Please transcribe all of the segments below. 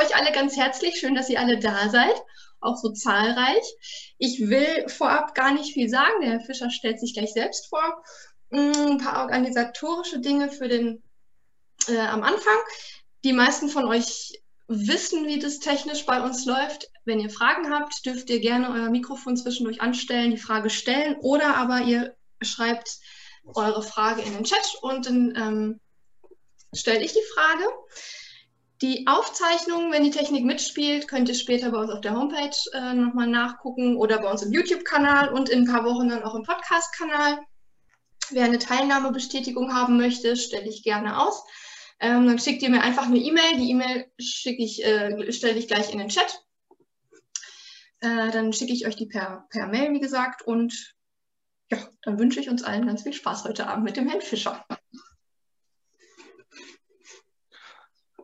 euch alle ganz herzlich. Schön, dass ihr alle da seid, auch so zahlreich. Ich will vorab gar nicht viel sagen. Der Herr Fischer stellt sich gleich selbst vor. Mm, ein paar organisatorische Dinge für den äh, am Anfang. Die meisten von euch wissen, wie das technisch bei uns läuft. Wenn ihr Fragen habt, dürft ihr gerne euer Mikrofon zwischendurch anstellen, die Frage stellen oder aber ihr schreibt eure Frage in den Chat und dann ähm, stelle ich die Frage. Die Aufzeichnung, wenn die Technik mitspielt, könnt ihr später bei uns auf der Homepage äh, nochmal nachgucken oder bei uns im YouTube-Kanal und in ein paar Wochen dann auch im Podcast-Kanal. Wer eine Teilnahmebestätigung haben möchte, stelle ich gerne aus. Ähm, dann schickt ihr mir einfach eine E-Mail. Die E-Mail äh, stelle ich gleich in den Chat. Äh, dann schicke ich euch die per, per Mail, wie gesagt. Und ja, dann wünsche ich uns allen ganz viel Spaß heute Abend mit dem Herrn Fischer.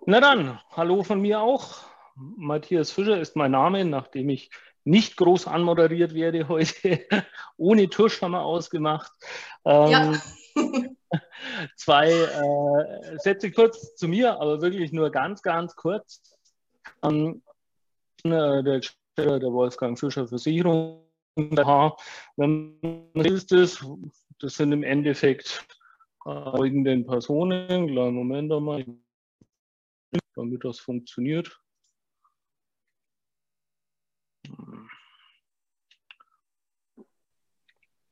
Na dann, hallo von mir auch. Matthias Fischer ist mein Name, nachdem ich nicht groß anmoderiert werde heute, ohne Tusch haben wir ausgemacht. Ähm, ja. zwei äh, Sätze kurz zu mir, aber wirklich nur ganz, ganz kurz. Ähm, der, der Wolfgang Fischer Versicherung. Wenn ist es, das sind im Endeffekt folgenden Personen. Kleinen Moment einmal damit das funktioniert.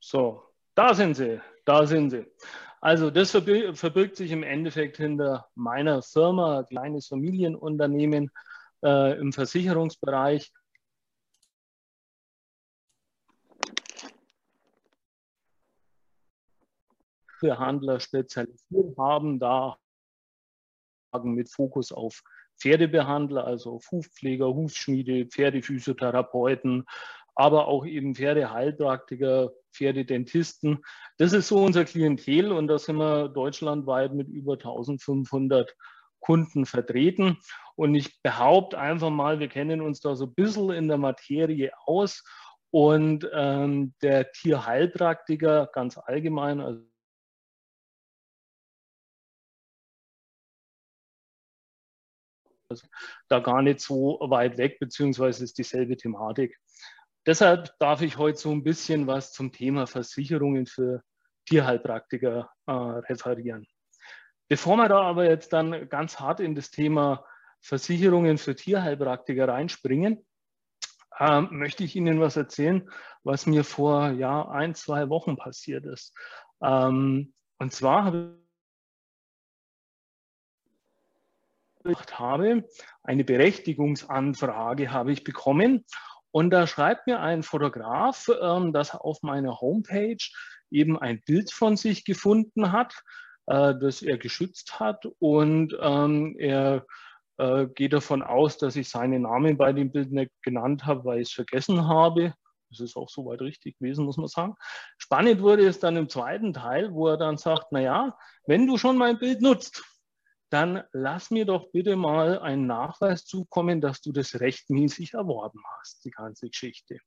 So, da sind sie, da sind sie. Also das verbirgt sich im Endeffekt hinter meiner Firma, kleines Familienunternehmen äh, im Versicherungsbereich. Für Handler spezialisiert haben, da mit Fokus auf Pferdebehandler, also auf Hufpfleger, Hufschmiede, Pferdephysiotherapeuten, aber auch eben Pferdeheilpraktiker, Pferdedentisten. Das ist so unser Klientel und da sind wir deutschlandweit mit über 1500 Kunden vertreten. Und ich behaupte einfach mal, wir kennen uns da so ein bisschen in der Materie aus. Und ähm, der Tierheilpraktiker ganz allgemein, also Also da gar nicht so weit weg, beziehungsweise ist dieselbe Thematik. Deshalb darf ich heute so ein bisschen was zum Thema Versicherungen für Tierheilpraktiker äh, referieren. Bevor wir da aber jetzt dann ganz hart in das Thema Versicherungen für Tierheilpraktiker reinspringen, äh, möchte ich Ihnen was erzählen, was mir vor ja, ein, zwei Wochen passiert ist. Ähm, und zwar habe habe, eine Berechtigungsanfrage habe ich bekommen. Und da schreibt mir ein Fotograf, ähm, dass er auf meiner Homepage eben ein Bild von sich gefunden hat, äh, das er geschützt hat. Und ähm, er äh, geht davon aus, dass ich seinen Namen bei dem Bild nicht genannt habe, weil ich es vergessen habe. Das ist auch soweit richtig gewesen, muss man sagen. Spannend wurde es dann im zweiten Teil, wo er dann sagt, naja, wenn du schon mein Bild nutzt, dann lass mir doch bitte mal einen Nachweis zukommen, dass du das rechtmäßig erworben hast, die ganze Geschichte.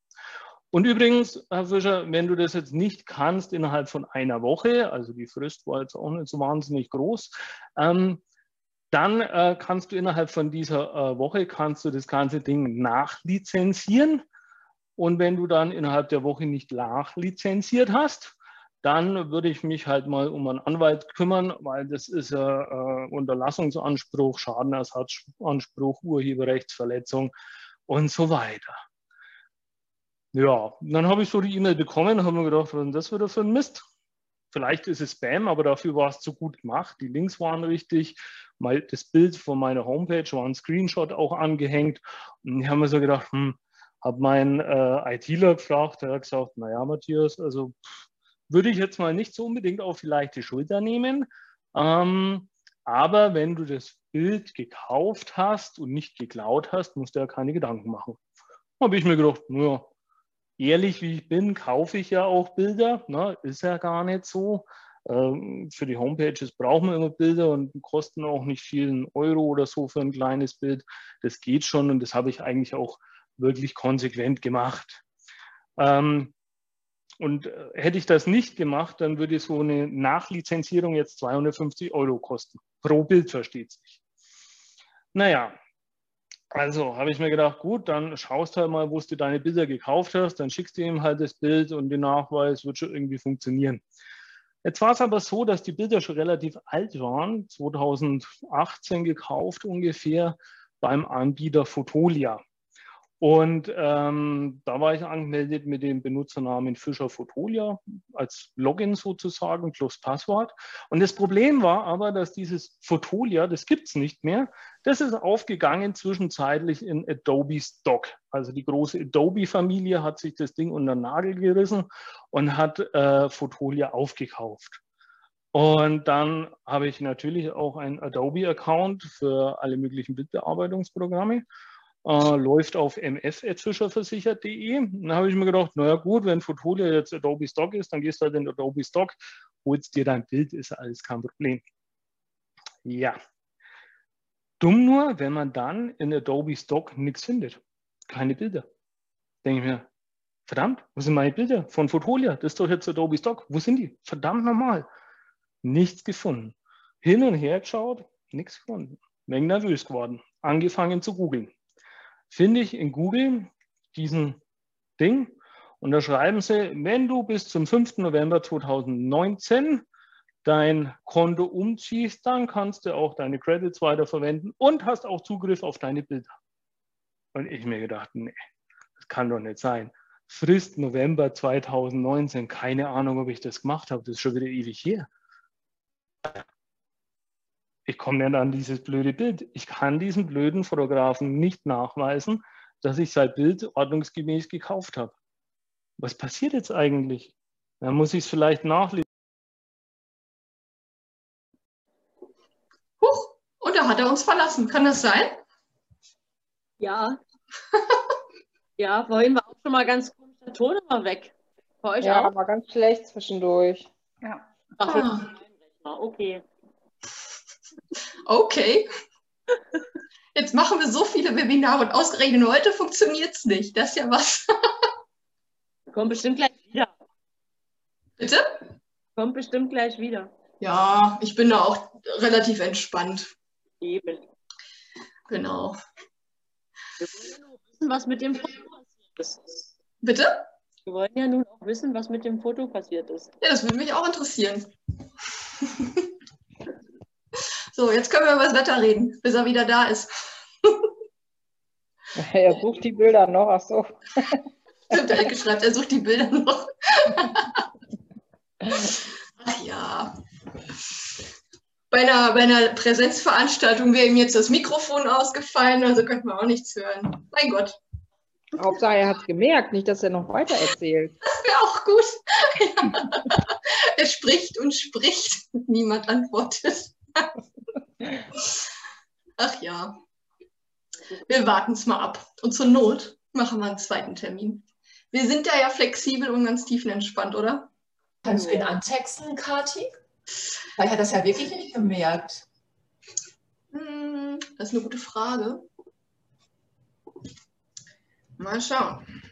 Und übrigens, Herr Fischer, wenn du das jetzt nicht kannst innerhalb von einer Woche, also die Frist war jetzt auch nicht so wahnsinnig groß, ähm, dann äh, kannst du innerhalb von dieser äh, Woche kannst du das ganze Ding nachlizenzieren. Und wenn du dann innerhalb der Woche nicht nachlizenziert hast, dann würde ich mich halt mal um einen Anwalt kümmern, weil das ist ja äh, Unterlassungsanspruch, Schadenersatzanspruch, Urheberrechtsverletzung und so weiter. Ja, dann habe ich so die E-Mail bekommen, habe mir gedacht, was ist das wieder für ein Mist? Vielleicht ist es Spam, aber dafür war es zu gut gemacht. Die Links waren richtig. Das Bild von meiner Homepage war ein Screenshot auch angehängt. Und ich habe mir so gedacht, hm, habe meinen äh, ITler gefragt, der hat gesagt, naja, Matthias, also pff, würde ich jetzt mal nicht so unbedingt auf die leichte Schulter nehmen. Ähm, aber wenn du das Bild gekauft hast und nicht geklaut hast, musst du ja keine Gedanken machen. Habe ich mir gedacht, naja, ehrlich wie ich bin, kaufe ich ja auch Bilder. Ne? Ist ja gar nicht so. Ähm, für die Homepages brauchen wir immer Bilder und kosten auch nicht viel, einen Euro oder so für ein kleines Bild. Das geht schon und das habe ich eigentlich auch wirklich konsequent gemacht. Ähm, und äh, hätte ich das nicht gemacht, dann würde so eine Nachlizenzierung jetzt 250 Euro kosten. Pro Bild versteht sich. Naja, Also habe ich mir gedacht, gut, dann schaust halt mal, wo du deine Bilder gekauft hast, dann schickst du ihm halt das Bild und den Nachweis wird schon irgendwie funktionieren. Jetzt war es aber so, dass die Bilder schon relativ alt waren, 2018 gekauft ungefähr beim Anbieter Fotolia. Und ähm, da war ich angemeldet mit dem Benutzernamen Fischer Fotolia als Login sozusagen plus Passwort. Und das Problem war aber, dass dieses Fotolia, das gibt es nicht mehr, das ist aufgegangen zwischenzeitlich in Adobe Stock. Also die große Adobe-Familie hat sich das Ding unter den Nagel gerissen und hat äh, Fotolia aufgekauft. Und dann habe ich natürlich auch einen Adobe-Account für alle möglichen Bildbearbeitungsprogramme äh, läuft auf mf.fischerversichert.de. Dann habe ich mir gedacht, naja gut, wenn Fotolia jetzt Adobe Stock ist, dann gehst du halt in Adobe Stock, holst dir dein Bild, ist alles kein Problem. Ja. Dumm nur, wenn man dann in Adobe Stock nichts findet. Keine Bilder. Denke ich mir, verdammt, wo sind meine Bilder von Fotolia? Das ist doch jetzt Adobe Stock. Wo sind die? Verdammt normal. Nichts gefunden. Hin und her geschaut, nichts gefunden. Menge nervös geworden. Angefangen zu googeln finde ich in Google diesen Ding und da schreiben sie, wenn du bis zum 5. November 2019 dein Konto umziehst, dann kannst du auch deine Credits weiterverwenden und hast auch Zugriff auf deine Bilder. Und ich mir gedacht, nee, das kann doch nicht sein. Frist November 2019, keine Ahnung, ob ich das gemacht habe, das ist schon wieder ewig her ich komme nicht an dieses blöde Bild. Ich kann diesen blöden Fotografen nicht nachweisen, dass ich sein Bild ordnungsgemäß gekauft habe. Was passiert jetzt eigentlich? Dann muss ich es vielleicht nachlesen. Huch, und da hat er uns verlassen. Kann das sein? Ja. ja, vorhin war auch schon mal ganz komisch der Ton immer weg. Bei euch ja, auch? war ganz schlecht zwischendurch. Ja. Ach, ah. okay. Okay. Jetzt machen wir so viele Webinare und ausgerechnet heute funktioniert es nicht. Das ist ja was. Kommt bestimmt gleich wieder. Bitte? Kommt bestimmt gleich wieder. Ja, ich bin da auch relativ entspannt. Eben. Genau. Wir wollen ja nur wissen, was mit dem Foto passiert ist. Bitte? Wir wollen ja nun auch wissen, was mit dem Foto passiert ist. Ja, das würde mich auch interessieren. So, jetzt können wir über das Wetter reden, bis er wieder da ist. er sucht die Bilder noch, ach so. Stimmt, der Ecke schreibt, er sucht die Bilder noch. ach ja. Bei einer, bei einer Präsenzveranstaltung wäre ihm jetzt das Mikrofon ausgefallen, also könnte man auch nichts hören. Mein Gott. Hauptsache, er hat es gemerkt, nicht, dass er noch weiter erzählt. Das wäre auch gut. Ja. Er spricht und spricht, niemand antwortet. Ach ja. Wir warten es mal ab. Und zur Not machen wir einen zweiten Termin. Wir sind da ja flexibel und ganz tiefenentspannt, oder? Kannst du ihn antexten, Kati? Weil er hat das ja wirklich nicht gemerkt. Hm, das ist eine gute Frage. Mal schauen,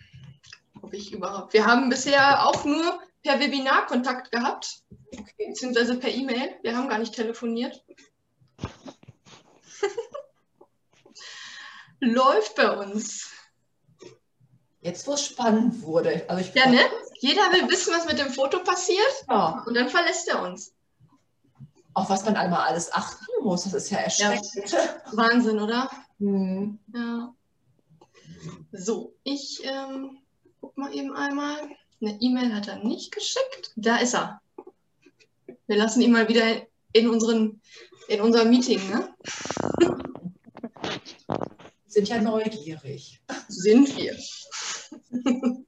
ob ich überhaupt. Wir haben bisher auch nur per Webinar Kontakt gehabt, okay. beziehungsweise per E-Mail. Wir haben gar nicht telefoniert. Läuft bei uns. Jetzt, wo es spannend wurde. Also ja, ne? Jeder will wissen, was mit dem Foto passiert. Ja. Und dann verlässt er uns. Auf was man einmal alles achten muss, das ist ja erschreckend. Ja. Wahnsinn, oder? Hm. Ja. So, ich ähm, guck mal eben einmal. Eine E-Mail hat er nicht geschickt. Da ist er. Wir lassen ihn mal wieder in, unseren, in unser Meeting, ne? Sind ja neugierig. Sind wir.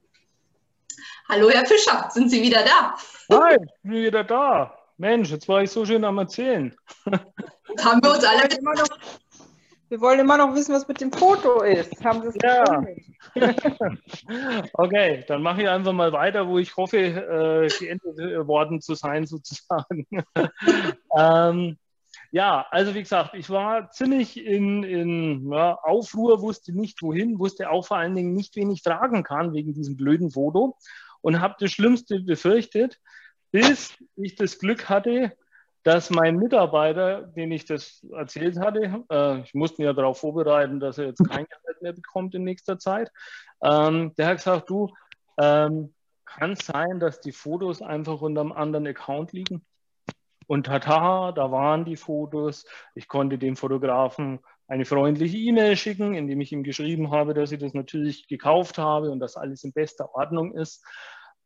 Hallo, Herr Fischer, sind Sie wieder da? Hi, ich bin wieder da. Mensch, jetzt war ich so schön am Erzählen. Haben wir uns alle noch wir wollen immer noch wissen, was mit dem Foto ist. Haben Sie es ja. okay, dann mache ich einfach mal weiter, wo ich hoffe, äh, geendet worden zu sein, sozusagen. ähm, ja, also wie gesagt, ich war ziemlich in, in ja, Aufruhr, wusste nicht wohin, wusste auch vor allen Dingen nicht, wen ich fragen kann wegen diesem blöden Foto und habe das Schlimmste befürchtet, bis ich das Glück hatte, dass mein Mitarbeiter, den ich das erzählt hatte, äh, ich musste ihn ja darauf vorbereiten, dass er jetzt kein Gehalt mehr bekommt in nächster Zeit, ähm, der hat gesagt, du, ähm, kann sein, dass die Fotos einfach unter einem anderen Account liegen? Und tata, da waren die Fotos. Ich konnte dem Fotografen eine freundliche E-Mail schicken, indem ich ihm geschrieben habe, dass ich das natürlich gekauft habe und dass alles in bester Ordnung ist.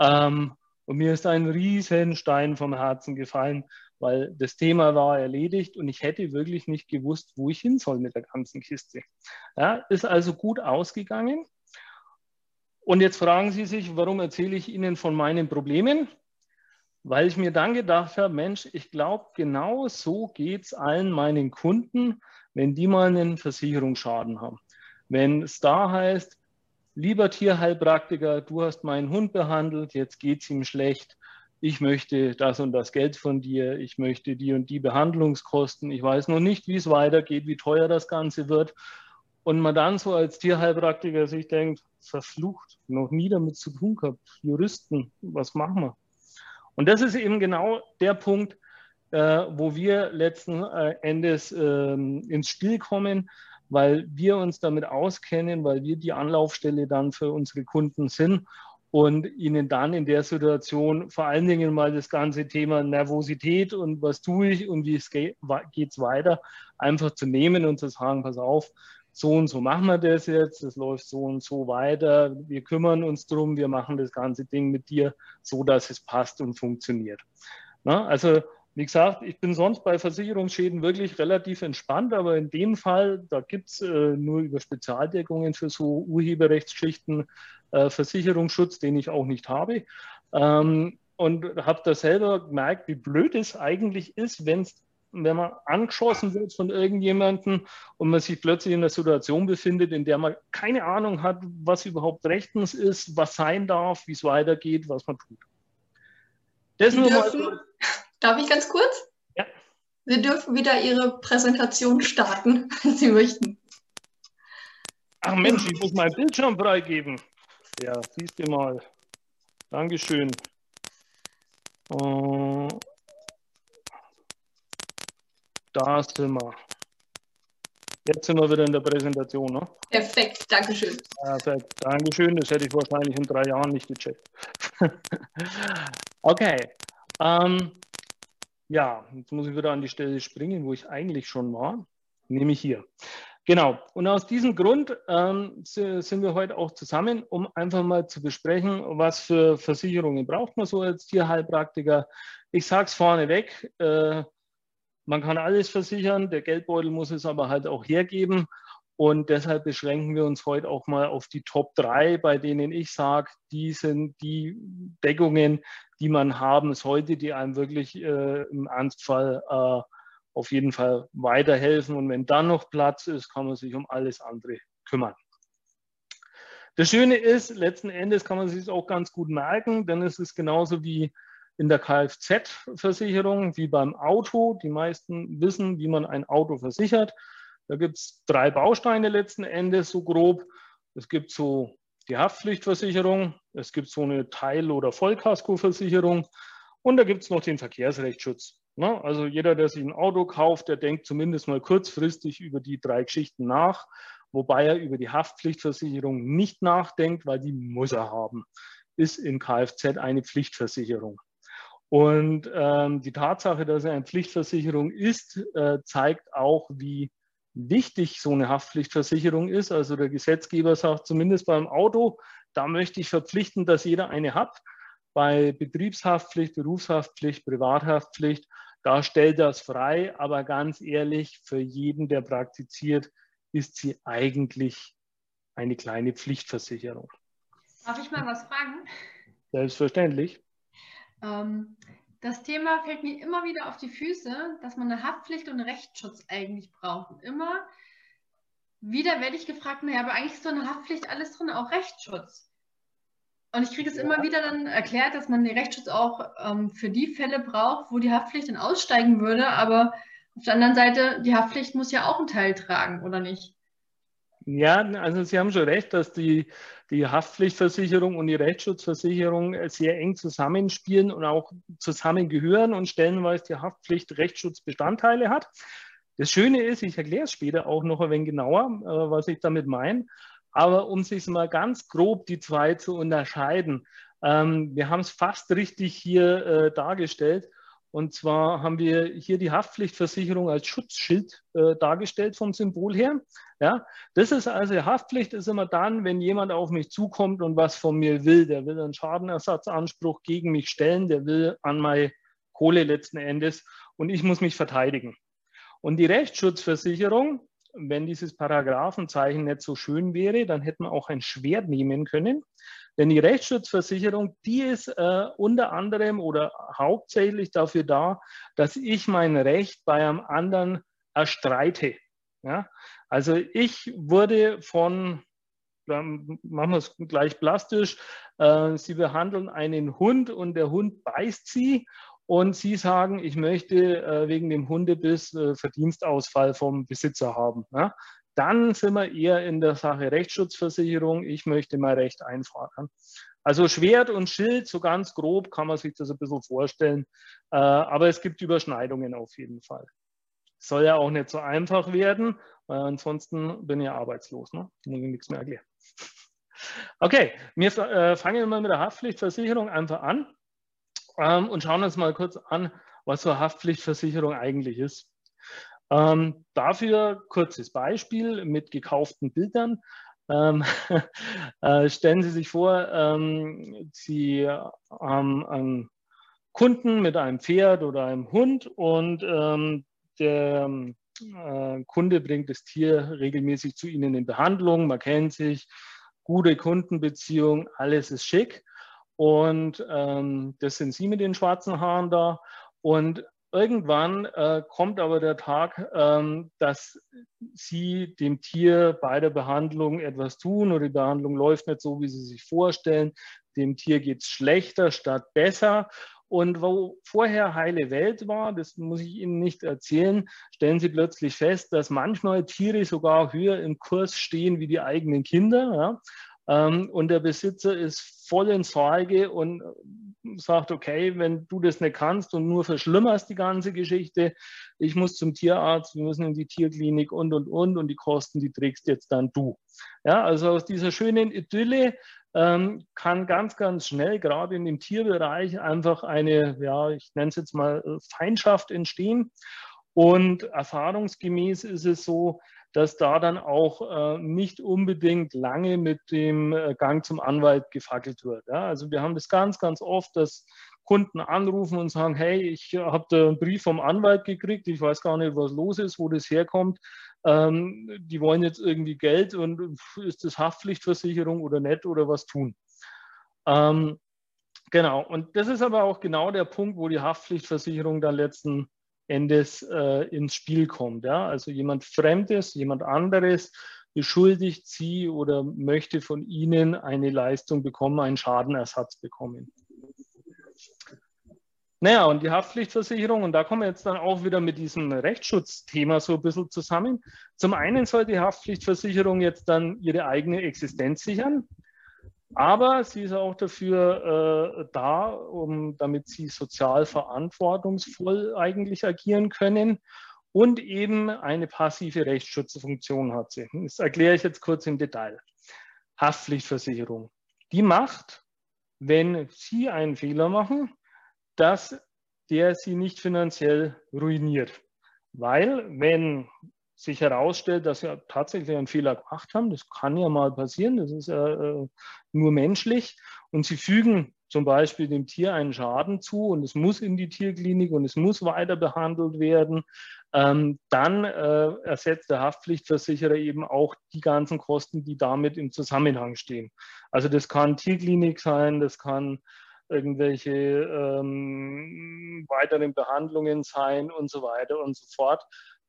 Ähm, und mir ist ein riesen Stein vom Herzen gefallen, weil das Thema war erledigt und ich hätte wirklich nicht gewusst, wo ich hin soll mit der ganzen Kiste. Ja, ist also gut ausgegangen. Und jetzt fragen Sie sich, warum erzähle ich Ihnen von meinen Problemen? Weil ich mir dann gedacht habe, Mensch, ich glaube, genau so geht es allen meinen Kunden, wenn die mal einen Versicherungsschaden haben. Wenn es da heißt, lieber Tierheilpraktiker, du hast meinen Hund behandelt, jetzt geht es ihm schlecht, ich möchte das und das Geld von dir, ich möchte die und die Behandlungskosten, ich weiß noch nicht, wie es weitergeht, wie teuer das Ganze wird. Und man dann so als Tierheilpraktiker sich denkt, verflucht, noch nie damit zu tun gehabt, Juristen, was machen wir? Und das ist eben genau der Punkt, äh, wo wir letzten äh, Endes äh, ins Spiel kommen, weil wir uns damit auskennen, weil wir die Anlaufstelle dann für unsere Kunden sind und ihnen dann in der Situation vor allen Dingen mal das ganze Thema Nervosität und was tue ich und wie geht es weiter einfach zu nehmen und zu sagen, pass auf, so und so machen wir das jetzt, das läuft so und so weiter, wir kümmern uns drum, wir machen das ganze Ding mit dir so, dass es passt und funktioniert. Na, also wie gesagt, ich bin sonst bei Versicherungsschäden wirklich relativ entspannt, aber in dem Fall, da gibt es äh, nur über Spezialdeckungen für so Urheberrechtsschichten äh, Versicherungsschutz, den ich auch nicht habe. Ähm, und habe da selber gemerkt, wie blöd es eigentlich ist, wenn's, wenn man angeschossen wird von irgendjemandem und man sich plötzlich in einer Situation befindet, in der man keine Ahnung hat, was überhaupt rechtens ist, was sein darf, wie es weitergeht, was man tut. Das nur dürfen, mal darf ich ganz kurz? Ja. Sie dürfen wieder Ihre Präsentation starten, wenn Sie möchten. Ach Mensch, ich muss meinen Bildschirm freigeben. Ja, siehst du mal. Dankeschön. Äh, da sind wir. Jetzt sind wir wieder in der Präsentation. Ne? Perfekt, Dankeschön. Perfekt, Dankeschön. Das hätte ich wahrscheinlich in drei Jahren nicht gecheckt. okay. Ähm, ja, jetzt muss ich wieder an die Stelle springen, wo ich eigentlich schon war, nämlich hier. Genau. Und aus diesem Grund ähm, sind wir heute auch zusammen, um einfach mal zu besprechen, was für Versicherungen braucht man so als Tierheilpraktiker. Ich sage es vorneweg, äh, man kann alles versichern, der Geldbeutel muss es aber halt auch hergeben. Und deshalb beschränken wir uns heute auch mal auf die Top 3, bei denen ich sage, die sind die Deckungen, die man haben sollte, die einem wirklich äh, im Ernstfall äh, auf jeden Fall weiterhelfen. Und wenn dann noch Platz ist, kann man sich um alles andere kümmern. Das Schöne ist, letzten Endes kann man sich auch ganz gut merken, denn es ist genauso wie in der Kfz-Versicherung, wie beim Auto. Die meisten wissen, wie man ein Auto versichert. Da gibt es drei Bausteine letzten Endes, so grob. Es gibt so die Haftpflichtversicherung, es gibt so eine Teil- oder Vollkaskoversicherung und da gibt es noch den Verkehrsrechtsschutz. Ne? Also jeder, der sich ein Auto kauft, der denkt zumindest mal kurzfristig über die drei Geschichten nach, wobei er über die Haftpflichtversicherung nicht nachdenkt, weil die muss er haben. Ist in Kfz eine Pflichtversicherung. Und ähm, die Tatsache, dass er eine Pflichtversicherung ist, äh, zeigt auch, wie wichtig so eine Haftpflichtversicherung ist. Also der Gesetzgeber sagt zumindest beim Auto, da möchte ich verpflichten, dass jeder eine hat. Bei Betriebshaftpflicht, Berufshaftpflicht, Privathaftpflicht, da stellt das frei, aber ganz ehrlich, für jeden, der praktiziert, ist sie eigentlich eine kleine Pflichtversicherung. Darf ich mal was fragen? Selbstverständlich. Ähm, das Thema fällt mir immer wieder auf die Füße, dass man eine Haftpflicht und einen Rechtsschutz eigentlich braucht. Und immer wieder werde ich gefragt, naja, aber eigentlich ist so eine Haftpflicht alles drin, auch Rechtsschutz. Und ich kriege es ja. immer wieder dann erklärt, dass man den Rechtsschutz auch ähm, für die Fälle braucht, wo die Haftpflicht dann aussteigen würde. Aber auf der anderen Seite, die Haftpflicht muss ja auch einen Teil tragen, oder nicht? Ja, also Sie haben schon recht, dass die, die Haftpflichtversicherung und die Rechtsschutzversicherung sehr eng zusammenspielen und auch zusammengehören und stellenweise die Haftpflicht Rechtsschutzbestandteile hat. Das Schöne ist, ich erkläre es später auch noch ein wenig genauer, äh, was ich damit meine, aber um sich mal ganz grob die zwei zu unterscheiden, ähm, wir haben es fast richtig hier äh, dargestellt. Und zwar haben wir hier die Haftpflichtversicherung als Schutzschild äh, dargestellt vom Symbol her. Ja, das ist also Haftpflicht ist immer dann, wenn jemand auf mich zukommt und was von mir will. Der will einen Schadenersatzanspruch gegen mich stellen, der will an meine Kohle letzten Endes und ich muss mich verteidigen. Und die Rechtsschutzversicherung, wenn dieses Paragraphenzeichen nicht so schön wäre, dann hätten wir auch ein Schwert nehmen können. Denn die Rechtsschutzversicherung, die ist äh, unter anderem oder hauptsächlich dafür da, dass ich mein Recht bei einem anderen erstreite. Ja? Also ich wurde von, machen wir es gleich plastisch, äh, Sie behandeln einen Hund und der Hund beißt Sie und Sie sagen, ich möchte äh, wegen dem Hundebiss äh, Verdienstausfall vom Besitzer haben. Ja? Dann sind wir eher in der Sache Rechtsschutzversicherung. Ich möchte mein Recht einfordern. Also Schwert und Schild, so ganz grob kann man sich das ein bisschen vorstellen. Äh, aber es gibt Überschneidungen auf jeden Fall. Soll ja auch nicht so einfach werden, weil ansonsten bin ich ja arbeitslos. Ne? Muss ich nichts mehr erklären. Okay, wir äh, fangen mal mit der Haftpflichtversicherung einfach an ähm, und schauen uns mal kurz an, was so eine Haftpflichtversicherung eigentlich ist. Ähm, dafür kurzes Beispiel mit gekauften Bildern. Ähm, äh, stellen Sie sich vor, ähm, Sie haben einen Kunden mit einem Pferd oder einem Hund und ähm, der äh, Kunde bringt das Tier regelmäßig zu Ihnen in Behandlung. Man kennt sich, gute Kundenbeziehung, alles ist schick. Und ähm, das sind Sie mit den schwarzen Haaren da. Und Irgendwann äh, kommt aber der Tag, ähm, dass Sie dem Tier bei der Behandlung etwas tun oder die Behandlung läuft nicht so, wie Sie sich vorstellen. Dem Tier geht es schlechter statt besser. Und wo vorher heile Welt war, das muss ich Ihnen nicht erzählen, stellen Sie plötzlich fest, dass manchmal Tiere sogar höher im Kurs stehen wie die eigenen Kinder. Ja? Ähm, und der Besitzer ist voll in Sorge und sagt, okay, wenn du das nicht kannst und nur verschlimmerst die ganze Geschichte, ich muss zum Tierarzt, wir müssen in die Tierklinik und, und, und und die Kosten, die trägst jetzt dann du. Ja, also aus dieser schönen Idylle ähm, kann ganz, ganz schnell, gerade in dem Tierbereich, einfach eine, ja, ich nenne es jetzt mal Feindschaft entstehen. Und erfahrungsgemäß ist es so, dass da dann auch äh, nicht unbedingt lange mit dem äh, Gang zum Anwalt gefackelt wird. Ja? Also wir haben das ganz, ganz oft, dass Kunden anrufen und sagen, hey, ich habe da einen Brief vom Anwalt gekriegt, ich weiß gar nicht, was los ist, wo das herkommt. Ähm, die wollen jetzt irgendwie Geld und ist das Haftpflichtversicherung oder nicht oder was tun. Ähm, genau, und das ist aber auch genau der Punkt, wo die Haftpflichtversicherung dann letzten Endes äh, ins Spiel kommt. Ja? Also jemand Fremdes, jemand anderes beschuldigt Sie oder möchte von Ihnen eine Leistung bekommen, einen Schadenersatz bekommen. Naja, und die Haftpflichtversicherung, und da kommen wir jetzt dann auch wieder mit diesem Rechtsschutzthema so ein bisschen zusammen. Zum einen soll die Haftpflichtversicherung jetzt dann ihre eigene Existenz sichern. Aber sie ist auch dafür äh, da, um, damit sie sozial verantwortungsvoll eigentlich agieren können und eben eine passive Rechtsschutzfunktion hat sie. Das erkläre ich jetzt kurz im Detail. Haftpflichtversicherung. Die macht, wenn Sie einen Fehler machen, dass der Sie nicht finanziell ruiniert. Weil wenn sich herausstellt, dass sie tatsächlich einen Fehler gemacht haben. Das kann ja mal passieren, das ist ja äh, nur menschlich. Und sie fügen zum Beispiel dem Tier einen Schaden zu und es muss in die Tierklinik und es muss weiter behandelt werden. Ähm, dann äh, ersetzt der Haftpflichtversicherer eben auch die ganzen Kosten, die damit im Zusammenhang stehen. Also das kann Tierklinik sein, das kann irgendwelche ähm, weiteren Behandlungen sein und so weiter und so fort.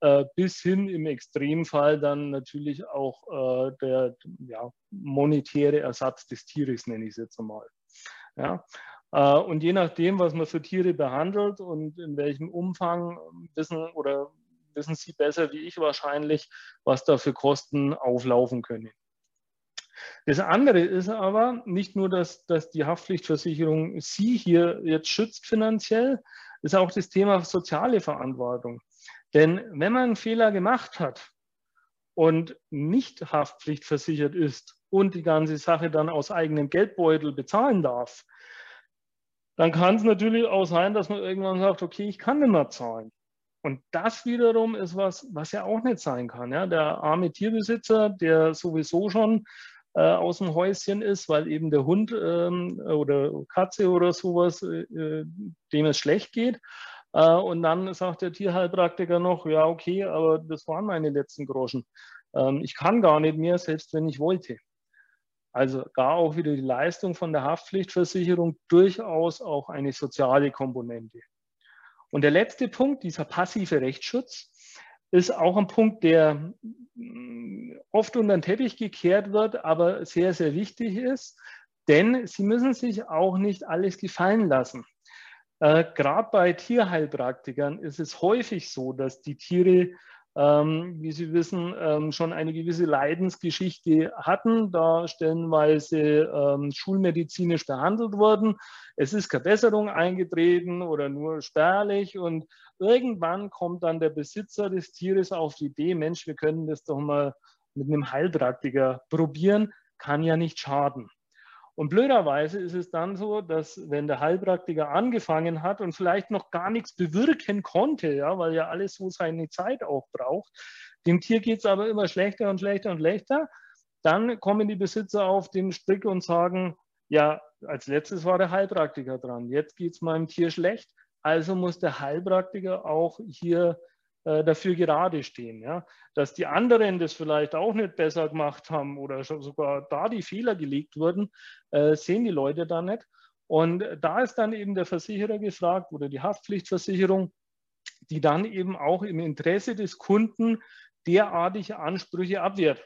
Äh, bis hin im Extremfall dann natürlich auch äh, der ja, monetäre Ersatz des Tieres, nenne ich es jetzt einmal. Ja? Äh, und je nachdem, was man für Tiere behandelt und in welchem Umfang wissen oder wissen Sie besser wie ich wahrscheinlich, was da für Kosten auflaufen können. Das andere ist aber nicht nur, dass, dass die Haftpflichtversicherung Sie hier jetzt schützt finanziell, ist auch das Thema soziale Verantwortung. Denn wenn man einen Fehler gemacht hat und nicht haftpflichtversichert ist und die ganze Sache dann aus eigenem Geldbeutel bezahlen darf, dann kann es natürlich auch sein, dass man irgendwann sagt, okay, ich kann nicht mehr zahlen. Und das wiederum ist was, was ja auch nicht sein kann. Ja? Der arme Tierbesitzer, der sowieso schon äh, aus dem Häuschen ist, weil eben der Hund ähm, oder Katze oder sowas, äh, dem es schlecht geht. Äh, und dann sagt der Tierheilpraktiker noch, ja, okay, aber das waren meine letzten Groschen. Ähm, ich kann gar nicht mehr, selbst wenn ich wollte. Also da auch wieder die Leistung von der Haftpflichtversicherung durchaus auch eine soziale Komponente. Und der letzte Punkt, dieser passive Rechtsschutz, ist auch ein Punkt, der mm, oft unter den Teppich gekehrt wird, aber sehr, sehr wichtig ist. Denn Sie müssen sich auch nicht alles gefallen lassen. Äh, Gerade bei Tierheilpraktikern ist es häufig so, dass die Tiere ähm, wie Sie wissen, ähm, schon eine gewisse Leidensgeschichte hatten, da stellenweise ähm, schulmedizinisch behandelt wurden. Es ist keine Besserung eingetreten oder nur spärlich und irgendwann kommt dann der Besitzer des Tieres auf die Idee, Mensch, wir können das doch mal mit einem Heilpraktiker probieren, kann ja nicht schaden. Und blöderweise ist es dann so, dass wenn der Heilpraktiker angefangen hat und vielleicht noch gar nichts bewirken konnte, ja, weil ja alles so seine Zeit auch braucht, dem Tier geht es aber immer schlechter und schlechter und schlechter, dann kommen die Besitzer auf den Strick und sagen, ja, als letztes war der Heilpraktiker dran, jetzt geht es meinem Tier schlecht, also muss der Heilpraktiker auch hier dafür gerade stehen. Ja? Dass die anderen das vielleicht auch nicht besser gemacht haben oder sogar da die Fehler gelegt wurden, äh, sehen die Leute da nicht. Und da ist dann eben der Versicherer gefragt oder die Haftpflichtversicherung, die dann eben auch im Interesse des Kunden derartige Ansprüche abwehrt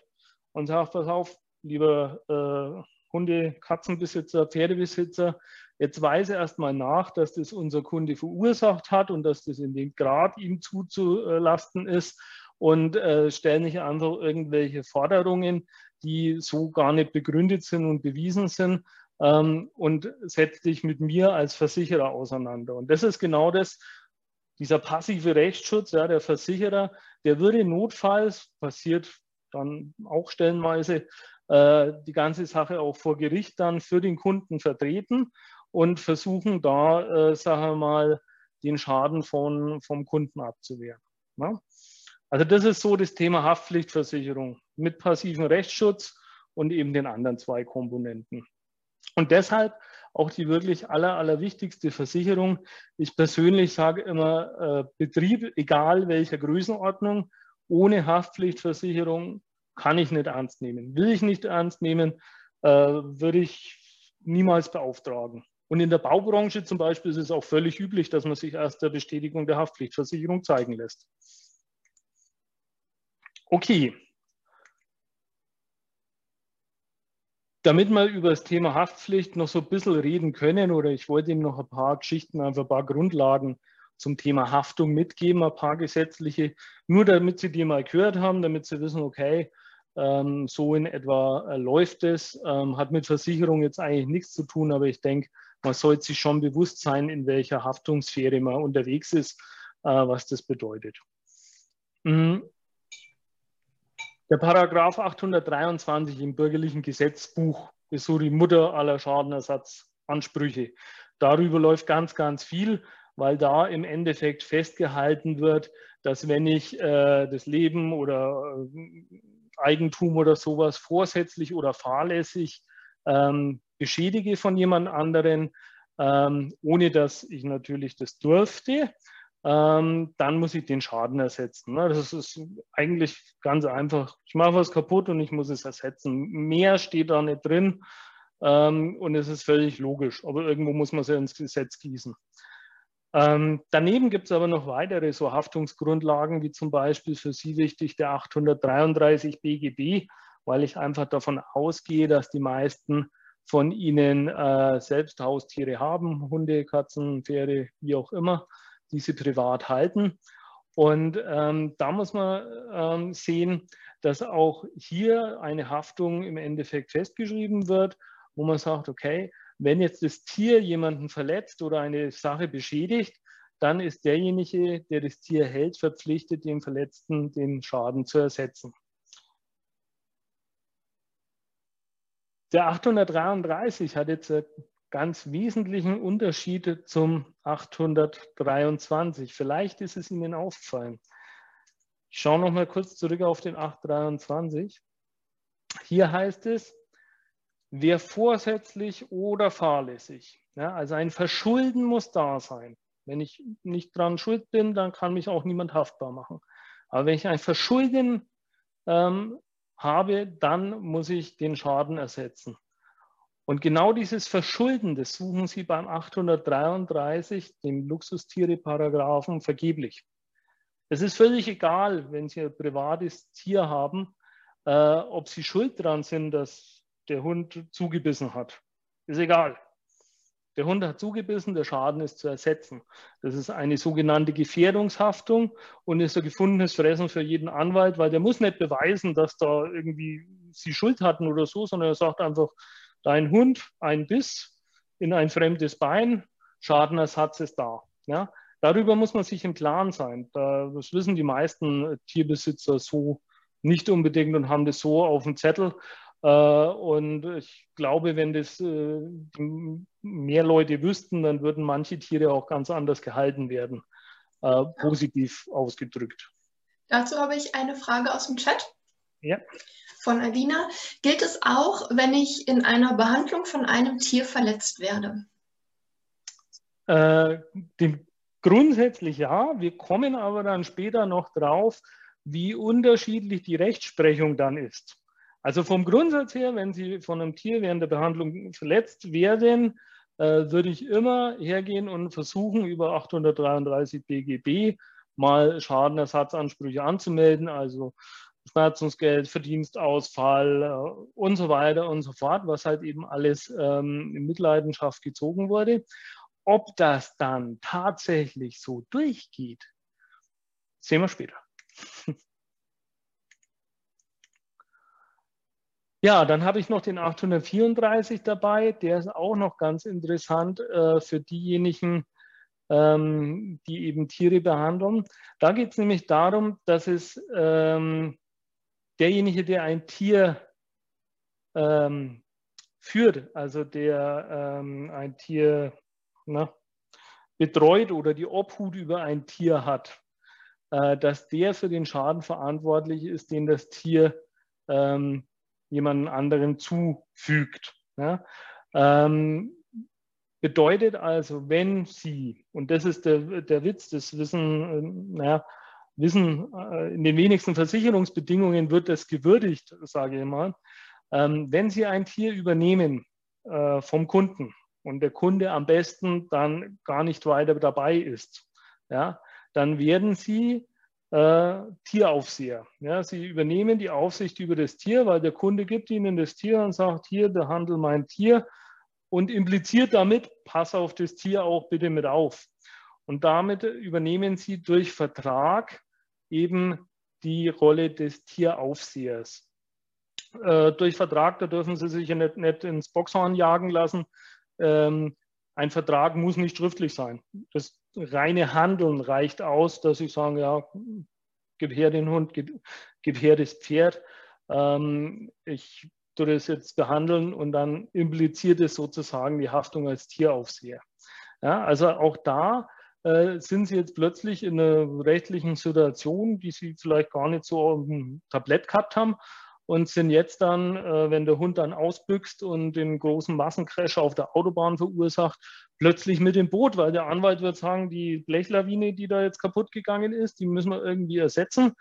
und sagt, pass auf, lieber äh, Hunde, Katzenbesitzer, Pferdebesitzer, Jetzt weise erstmal nach, dass das unser Kunde verursacht hat und dass das in dem Grad ihm zuzulasten ist und äh, stellen nicht einfach irgendwelche Forderungen, die so gar nicht begründet sind und bewiesen sind ähm, und setzt sich mit mir als Versicherer auseinander. Und das ist genau das, dieser passive Rechtsschutz, ja, der Versicherer, der würde notfalls, passiert dann auch stellenweise, äh, die ganze Sache auch vor Gericht dann für den Kunden vertreten und versuchen da, äh, sagen wir mal, den Schaden von, vom Kunden abzuwehren. Ne? Also das ist so das Thema Haftpflichtversicherung mit passivem Rechtsschutz und eben den anderen zwei Komponenten. Und deshalb auch die wirklich aller, allerwichtigste Versicherung. Ich persönlich sage immer, äh, Betrieb, egal welcher Größenordnung, ohne Haftpflichtversicherung kann ich nicht ernst nehmen. Will ich nicht ernst nehmen, äh, würde ich niemals beauftragen. Und in der Baubranche zum Beispiel ist es auch völlig üblich, dass man sich erst der Bestätigung der Haftpflichtversicherung zeigen lässt. Okay. Damit wir über das Thema Haftpflicht noch so ein bisschen reden können, oder ich wollte Ihnen noch ein paar Geschichten, einfach ein paar Grundlagen zum Thema Haftung mitgeben, ein paar gesetzliche, nur damit Sie die mal gehört haben, damit Sie wissen, okay, ähm, so in etwa äh, läuft es, ähm, hat mit Versicherung jetzt eigentlich nichts zu tun, aber ich denke, man sollte sich schon bewusst sein, in welcher Haftungssphäre man unterwegs ist, äh, was das bedeutet. Mhm. Der Paragraph 823 im bürgerlichen Gesetzbuch ist so die Mutter aller Schadenersatzansprüche. Darüber läuft ganz, ganz viel, weil da im Endeffekt festgehalten wird, dass wenn ich äh, das Leben oder äh, Eigentum oder sowas vorsätzlich oder fahrlässig ähm, beschädige von jemand anderen, ähm, ohne dass ich natürlich das durfte, ähm, dann muss ich den Schaden ersetzen. Ne? Das ist eigentlich ganz einfach. Ich mache was kaputt und ich muss es ersetzen. Mehr steht da nicht drin ähm, und es ist völlig logisch. Aber irgendwo muss man es ja ins Gesetz gießen. Ähm, daneben gibt es aber noch weitere so Haftungsgrundlagen, wie zum Beispiel für Sie wichtig der 833 BGB, weil ich einfach davon ausgehe, dass die meisten von Ihnen äh, selbst Haustiere haben, Hunde, Katzen, Pferde, wie auch immer, die sie privat halten. Und ähm, da muss man ähm, sehen, dass auch hier eine Haftung im Endeffekt festgeschrieben wird, wo man sagt, okay, wenn jetzt das Tier jemanden verletzt oder eine Sache beschädigt, dann ist derjenige, der das Tier hält, verpflichtet, dem Verletzten den Schaden zu ersetzen. Der 833 hat jetzt einen ganz wesentlichen Unterschied zum 823. Vielleicht ist es Ihnen aufgefallen. Ich schaue noch mal kurz zurück auf den 823. Hier heißt es, wer vorsätzlich oder fahrlässig, ja, also ein Verschulden muss da sein. Wenn ich nicht dran schuld bin, dann kann mich auch niemand haftbar machen. Aber wenn ich ein Verschulden ähm, habe, dann muss ich den Schaden ersetzen. Und genau dieses Verschulden, das suchen Sie beim 833, dem Luxustiere-Paragraphen, vergeblich. Es ist völlig egal, wenn Sie ein privates Tier haben, äh, ob Sie schuld daran sind, dass der Hund zugebissen hat. Ist egal. Der Hund hat zugebissen, der Schaden ist zu ersetzen. Das ist eine sogenannte Gefährdungshaftung und ist ein gefundenes Fressen für jeden Anwalt, weil der muss nicht beweisen, dass da irgendwie sie Schuld hatten oder so, sondern er sagt einfach, dein Hund, ein Biss in ein fremdes Bein, Schadenersatz ist da. Ja? Darüber muss man sich im Klaren sein. Das wissen die meisten Tierbesitzer so nicht unbedingt und haben das so auf dem Zettel. Äh, und ich glaube, wenn das äh, mehr Leute wüssten, dann würden manche Tiere auch ganz anders gehalten werden, äh, positiv ausgedrückt. Dazu habe ich eine Frage aus dem Chat. Ja. Von Alina. Gilt es auch, wenn ich in einer Behandlung von einem Tier verletzt werde? Äh, dem, grundsätzlich ja. Wir kommen aber dann später noch drauf, wie unterschiedlich die Rechtsprechung dann ist. Also vom Grundsatz her, wenn Sie von einem Tier während der Behandlung verletzt werden, äh, würde ich immer hergehen und versuchen, über 833 BGB mal Schadenersatzansprüche anzumelden, also Schmerzungsgeld, Verdienstausfall äh, und so weiter und so fort, was halt eben alles ähm, in Mitleidenschaft gezogen wurde. Ob das dann tatsächlich so durchgeht, sehen wir später. Ja, dann habe ich noch den 834 dabei. Der ist auch noch ganz interessant äh, für diejenigen, ähm, die eben Tiere behandeln. Da geht es nämlich darum, dass es ähm, derjenige, der ein Tier ähm, führt, also der ähm, ein Tier na, betreut oder die Obhut über ein Tier hat, äh, dass der für den Schaden verantwortlich ist, den das Tier ähm, jemanden anderen zufügt. Ja? Ähm, bedeutet also, wenn Sie, und das ist der, der Witz, das Wissen, äh, naja, Wissen, äh, in den wenigsten Versicherungsbedingungen wird das gewürdigt, sage ich mal. Ähm, wenn Sie ein Tier übernehmen äh, vom Kunden und der Kunde am besten dann gar nicht weiter dabei ist, ja, dann werden Sie äh, Tieraufseher. Ja, sie übernehmen die Aufsicht über das Tier, weil der Kunde gibt ihnen das Tier und sagt, hier, behandle mein Tier und impliziert damit, pass auf das Tier auch bitte mit auf. Und damit übernehmen sie durch Vertrag eben die Rolle des Tieraufsehers. Äh, durch Vertrag, da dürfen sie sich ja nicht, nicht ins Boxhorn jagen lassen. Ähm, ein Vertrag muss nicht schriftlich sein. Das reine Handeln reicht aus, dass ich sage, ja, gib her den Hund, gib, gib her das Pferd. Ähm, ich tue das jetzt behandeln und dann impliziert es sozusagen die Haftung als Tieraufseher. Ja, also auch da äh, sind Sie jetzt plötzlich in einer rechtlichen Situation, die Sie vielleicht gar nicht so auf dem Tablett gehabt haben und sind jetzt dann, äh, wenn der Hund dann ausbüchst und den großen Massencrash auf der Autobahn verursacht, plötzlich mit dem Boot, weil der Anwalt wird sagen, die Blechlawine, die da jetzt kaputt gegangen ist, die müssen wir irgendwie ersetzen.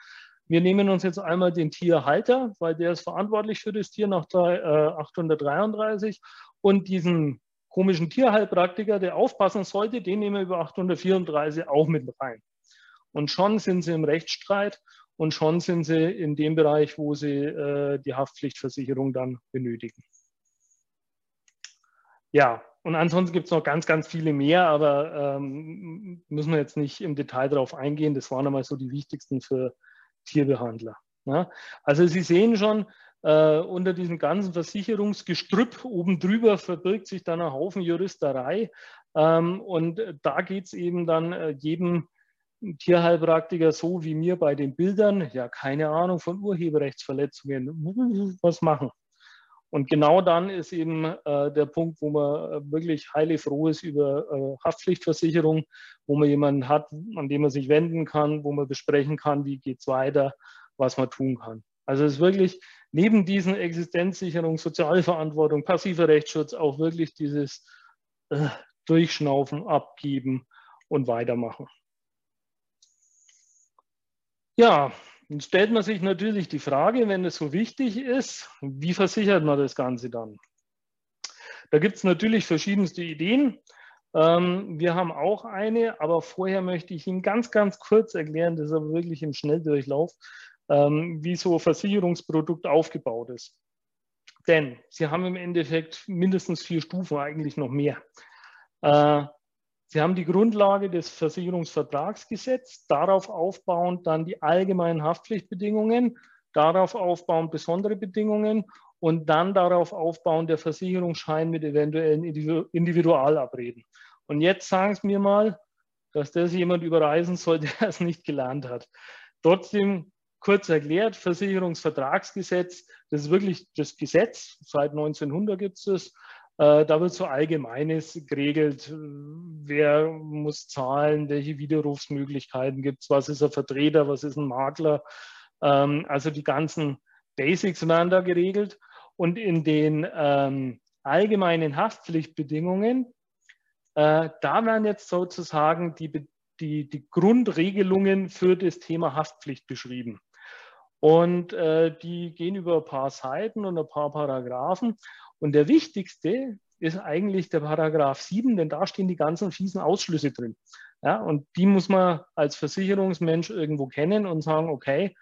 Wir nehmen uns jetzt einmal den Tierhalter, weil der ist verantwortlich für das Tier nach 833 äh, und diesen komischen Tierheilpraktiker, der aufpassen sollte, den nehmen wir über 834 auch mit rein. Und schon sind sie im Rechtsstreit und schon sind sie in dem Bereich, wo sie äh, die Haftpflichtversicherung dann benötigen. Ja, und ansonsten gibt es noch ganz, ganz viele mehr, aber ähm, müssen wir jetzt nicht im Detail darauf eingehen. Das waren einmal so die wichtigsten für Tierbehandler. Ja? Also Sie sehen schon, äh, unter diesem ganzen Versicherungsgestrüpp oben drüber verbirgt sich dann ein Haufen Juristerei. Ähm, und da geht es eben dann äh, jedem Tierheilpraktiker so wie mir bei den Bildern, ja, keine Ahnung von Urheberrechtsverletzungen, was machen. Und genau dann ist eben äh, der Punkt, wo man äh, wirklich heilig froh ist über äh, Haftpflichtversicherung, wo man jemanden hat, an den man sich wenden kann, wo man besprechen kann, wie geht es weiter, was man tun kann. Also es ist wirklich neben diesen Existenzsicherung, Sozialverantwortung, passiver Rechtsschutz auch wirklich dieses äh, Durchschnaufen, Abgeben und Weitermachen. Ja, dann stellt man sich natürlich die Frage, wenn es so wichtig ist, wie versichert man das Ganze dann? Da gibt es natürlich verschiedenste Ideen. Ähm, wir haben auch eine, aber vorher möchte ich Ihnen ganz, ganz kurz erklären, das ist aber wirklich im Schnelldurchlauf, ähm, wie so ein Versicherungsprodukt aufgebaut ist. Denn Sie haben im Endeffekt mindestens vier Stufen, eigentlich noch mehr. Sie haben die Grundlage des Versicherungsvertragsgesetzes, darauf aufbauend dann die allgemeinen Haftpflichtbedingungen, darauf aufbauend besondere Bedingungen und dann darauf aufbauend der Versicherungsschein mit eventuellen Individualabreden. Und jetzt sagen Sie mir mal, dass das jemand überreisen soll, der es nicht gelernt hat. Trotzdem kurz erklärt, Versicherungsvertragsgesetz, das ist wirklich das Gesetz, seit 1900 gibt es das, da wird so Allgemeines geregelt. Wer muss zahlen? Welche Widerrufsmöglichkeiten gibt es? Was ist ein Vertreter? Was ist ein Makler? Ähm, also die ganzen Basics werden da geregelt. Und in den ähm, allgemeinen Haftpflichtbedingungen, äh, da werden jetzt sozusagen die, die, die Grundregelungen für das Thema Haftpflicht beschrieben. Und äh, die gehen über ein paar Seiten und ein paar Paragraphen. Und der wichtigste ist eigentlich der Paragraph 7, denn da stehen die ganzen fiesen Ausschlüsse drin. Ja, und die muss man als Versicherungsmensch irgendwo kennen und sagen, okay,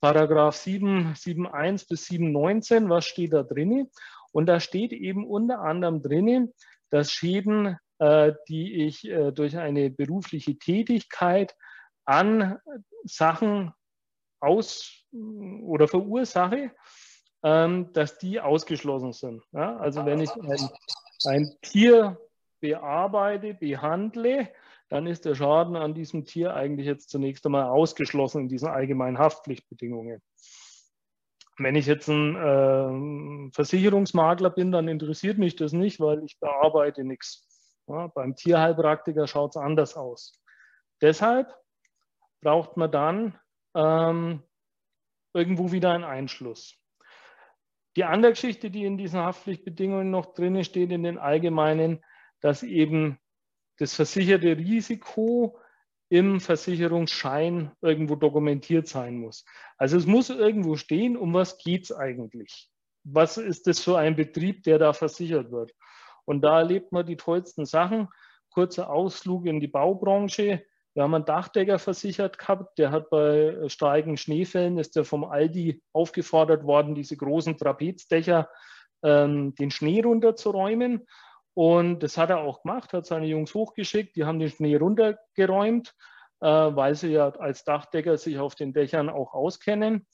Paragraph 7, 7.1 bis 7.19, was steht da drin? Und da steht eben unter anderem drin, dass Schäden, äh, die ich äh, durch eine berufliche Tätigkeit an Sachen aus oder verursache, ähm, dass die ausgeschlossen sind. Ja? Also wenn ich ein, ein Tier bearbeite, behandle, dann ist der Schaden an diesem Tier eigentlich jetzt zunächst einmal ausgeschlossen in diesen allgemeinen Haftpflichtbedingungen. Wenn ich jetzt ein äh, Versicherungsmakler bin, dann interessiert mich das nicht, weil ich bearbeite nichts. Ja, beim Tierheilpraktiker schaut es anders aus. Deshalb braucht man dann ähm, irgendwo wieder einen Einschluss. Die andere Geschichte, die in diesen Haftpflichtbedingungen noch drin steht, in den allgemeinen, dass eben das versicherte Risiko im Versicherungsschein irgendwo dokumentiert sein muss. Also es muss irgendwo stehen, um was geht es eigentlich? Was ist das für ein Betrieb, der da versichert wird? Und da erlebt man die tollsten Sachen. Kurzer Ausflug in die Baubranche. Wir haben einen Dachdecker versichert gehabt, der hat bei starken Schneefällen, ist der vom Aldi aufgefordert worden, diese großen Trapezdächer, ähm, den Schnee runterzuräumen. Und das hat er auch gemacht, hat seine Jungs hochgeschickt, die haben den Schnee runtergeräumt, äh, weil sie ja als Dachdecker sich auf den Dächern auch auskennen.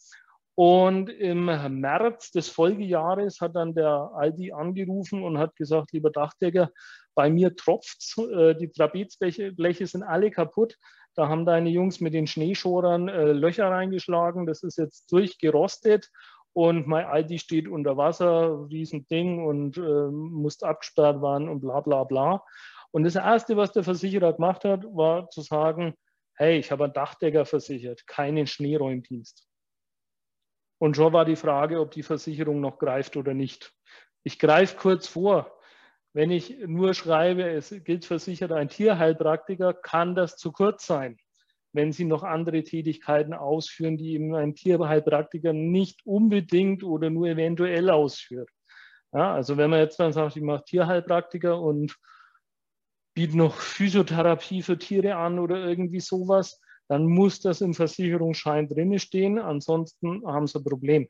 Und im März des Folgejahres hat dann der Aldi angerufen und hat gesagt, lieber Dachdecker, bei mir tropft äh, die Trapezbleche sind alle kaputt. Da haben deine Jungs mit den Schneeschorern äh, Löcher reingeschlagen. Das ist jetzt durchgerostet und mein Aldi steht unter Wasser, Riesending und äh, muss abgesperrt werden und bla bla bla. Und das Erste, was der Versicherer gemacht hat, war zu sagen, hey, ich habe einen Dachdecker versichert, keinen Schneeräumdienst. Und schon war die Frage, ob die Versicherung noch greift oder nicht. Ich greife kurz vor. Wenn ich nur schreibe, es gilt versichert ein Tierheilpraktiker, kann das zu kurz sein, wenn Sie noch andere Tätigkeiten ausführen, die eben ein Tierheilpraktiker nicht unbedingt oder nur eventuell ausführt. Ja, also wenn man jetzt dann sagt, ich mache Tierheilpraktiker und biete noch Physiotherapie für Tiere an oder irgendwie sowas, dann muss das im Versicherungsschein drinne stehen, ansonsten haben sie ein Problem.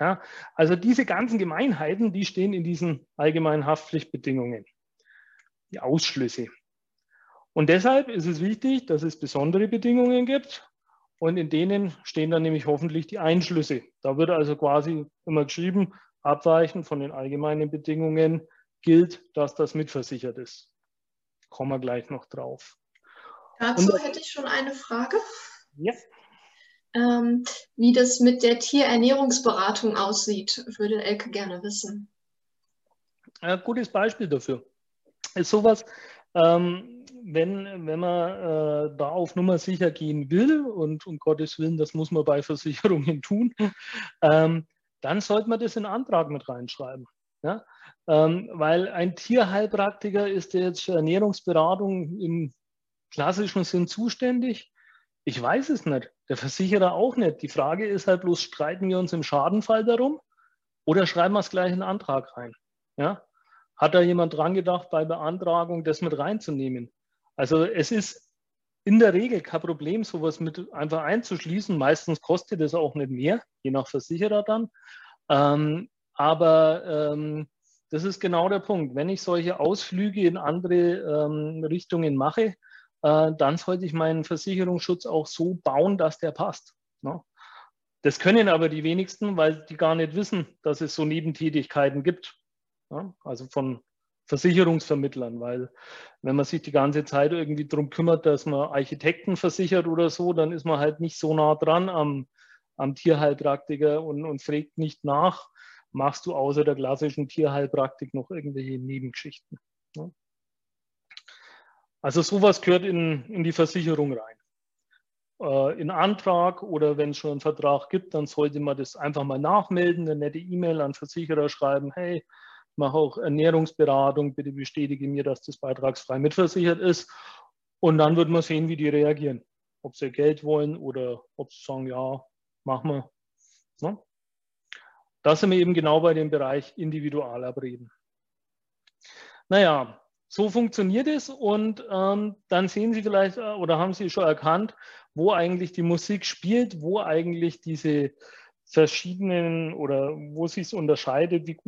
Ja, also diese ganzen Gemeinheiten, die stehen in diesen allgemeinen Haftpflichtbedingungen. die Ausschlüsse. Und deshalb ist es wichtig, dass es besondere Bedingungen gibt und in denen stehen dann nämlich hoffentlich die Einschlüsse. Da wird also quasi immer geschrieben, abweichend von den allgemeinen Bedingungen gilt, dass das mitversichert ist. Kommen wir gleich noch drauf. Dazu hätte ich schon eine Frage. Ja. Ähm, wie das mit der Tierernährungsberatung aussieht, würde Elke gerne wissen. Ein gutes Beispiel dafür ist sowas, ähm, wenn, wenn man äh, da auf Nummer sicher gehen will, und um Gottes Willen, das muss man bei Versicherungen tun, ähm, dann sollte man das in den Antrag mit reinschreiben. Ja? Ähm, weil ein Tierheilpraktiker ist jetzt für Ernährungsberatung im klassischen Sinn zuständig. Ich weiß es nicht, der Versicherer auch nicht. Die Frage ist halt bloß, streiten wir uns im Schadenfall darum oder schreiben wir es gleich in den Antrag rein? Ja? Hat da jemand dran gedacht, bei Beantragung das mit reinzunehmen? Also es ist in der Regel kein Problem, sowas mit einfach einzuschließen. Meistens kostet es auch nicht mehr, je nach Versicherer dann. Ähm, aber ähm, das ist genau der Punkt. Wenn ich solche Ausflüge in andere ähm, Richtungen mache, äh, dann sollte ich meinen Versicherungsschutz auch so bauen, dass der passt. Ne? Das können aber die wenigsten, weil die gar nicht wissen, dass es so Nebentätigkeiten gibt. Ja? Also von Versicherungsvermittlern, weil wenn man sich die ganze Zeit irgendwie darum kümmert, dass man Architekten versichert oder so, dann ist man halt nicht so nah dran am, am Tierheilpraktiker und, und fragt nicht nach, machst du außer der klassischen Tierheilpraktik noch irgendwelche Nebengeschichten. Ja? Also sowas gehört in, in die Versicherung rein. Äh, in Antrag oder wenn es schon einen Vertrag gibt, dann sollte man das einfach mal nachmelden, eine nette E-Mail an Versicherer schreiben, hey, mache auch Ernährungsberatung, bitte bestätige mir, dass das beitragsfrei mitversichert ist. Und dann wird man sehen, wie die reagieren. Ob sie Geld wollen oder ob sie sagen, ja, machen wir. Ne? Da sind wir eben genau bei dem Bereich Individualabreden. Naja, so funktioniert es und ähm, dann sehen Sie vielleicht äh, oder haben Sie schon erkannt, wo eigentlich die Musik spielt, wo eigentlich diese verschiedenen oder wo sich unterscheidet, wie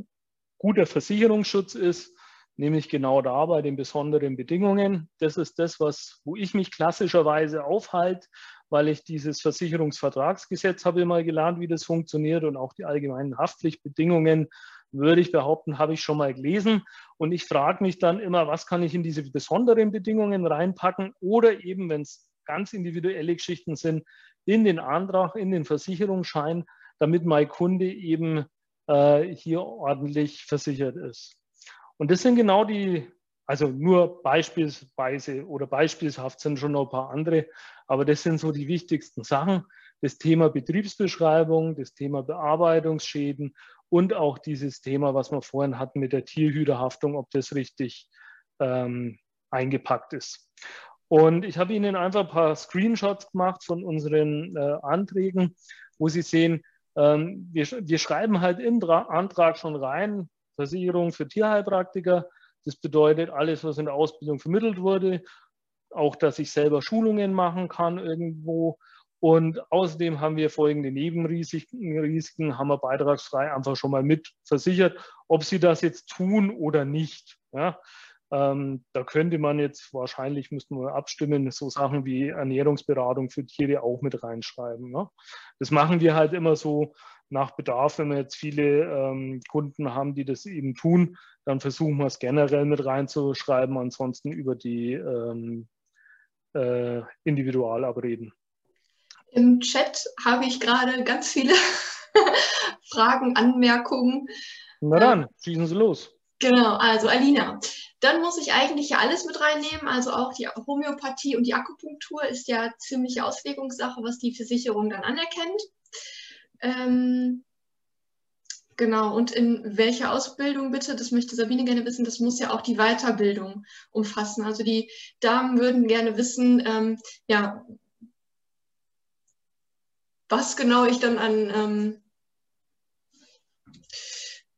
gut der Versicherungsschutz ist, nämlich genau da bei den besonderen Bedingungen. Das ist das, was, wo ich mich klassischerweise aufhalte, weil ich dieses Versicherungsvertragsgesetz habe mal gelernt, wie das funktioniert und auch die allgemeinen Haftpflichtbedingungen würde ich behaupten, habe ich schon mal gelesen. Und ich frage mich dann immer, was kann ich in diese besonderen Bedingungen reinpacken oder eben, wenn es ganz individuelle Geschichten sind, in den Antrag, in den Versicherungsschein, damit mein Kunde eben äh, hier ordentlich versichert ist. Und das sind genau die, also nur beispielsweise oder beispielshaft sind schon noch ein paar andere, aber das sind so die wichtigsten Sachen. Das Thema Betriebsbeschreibung, das Thema Bearbeitungsschäden und auch dieses Thema, was wir vorhin hatten mit der Tierhüterhaftung, ob das richtig ähm, eingepackt ist. Und ich habe Ihnen einfach ein paar Screenshots gemacht von unseren äh, Anträgen, wo Sie sehen, ähm, wir, wir, schreiben halt im Dra Antrag schon rein, Versicherung für Tierheilpraktiker. Das bedeutet alles, was in der Ausbildung vermittelt wurde, auch, dass ich selber Schulungen machen kann irgendwo und außerdem haben wir folgende Nebenrisiken, Risiken, haben wir beitragsfrei einfach schon mal mit versichert, ob Sie das jetzt tun oder nicht. Ja, ähm, da könnte man jetzt wahrscheinlich, müssten wir abstimmen, so Sachen wie Ernährungsberatung für Tiere auch mit reinschreiben. Ne? Das machen wir halt immer so nach Bedarf. Wenn wir jetzt viele ähm, Kunden haben, die das eben tun, dann versuchen wir es generell mit reinzuschreiben, ansonsten über die ähm, äh, Individualabreden. Im Chat habe ich gerade ganz viele Fragen, Anmerkungen. Na dann, schießen Sie los. Genau, also Alina, dann muss ich eigentlich ja alles mit reinnehmen, also auch die Homöopathie und die Akupunktur ist ja ziemliche Auslegungssache, was die Versicherung dann anerkennt. Ähm, genau, und in welcher Ausbildung bitte, das möchte Sabine gerne wissen, das muss ja auch die Weiterbildung umfassen. Also die Damen würden gerne wissen, ähm, ja, was genau ich dann an, ähm,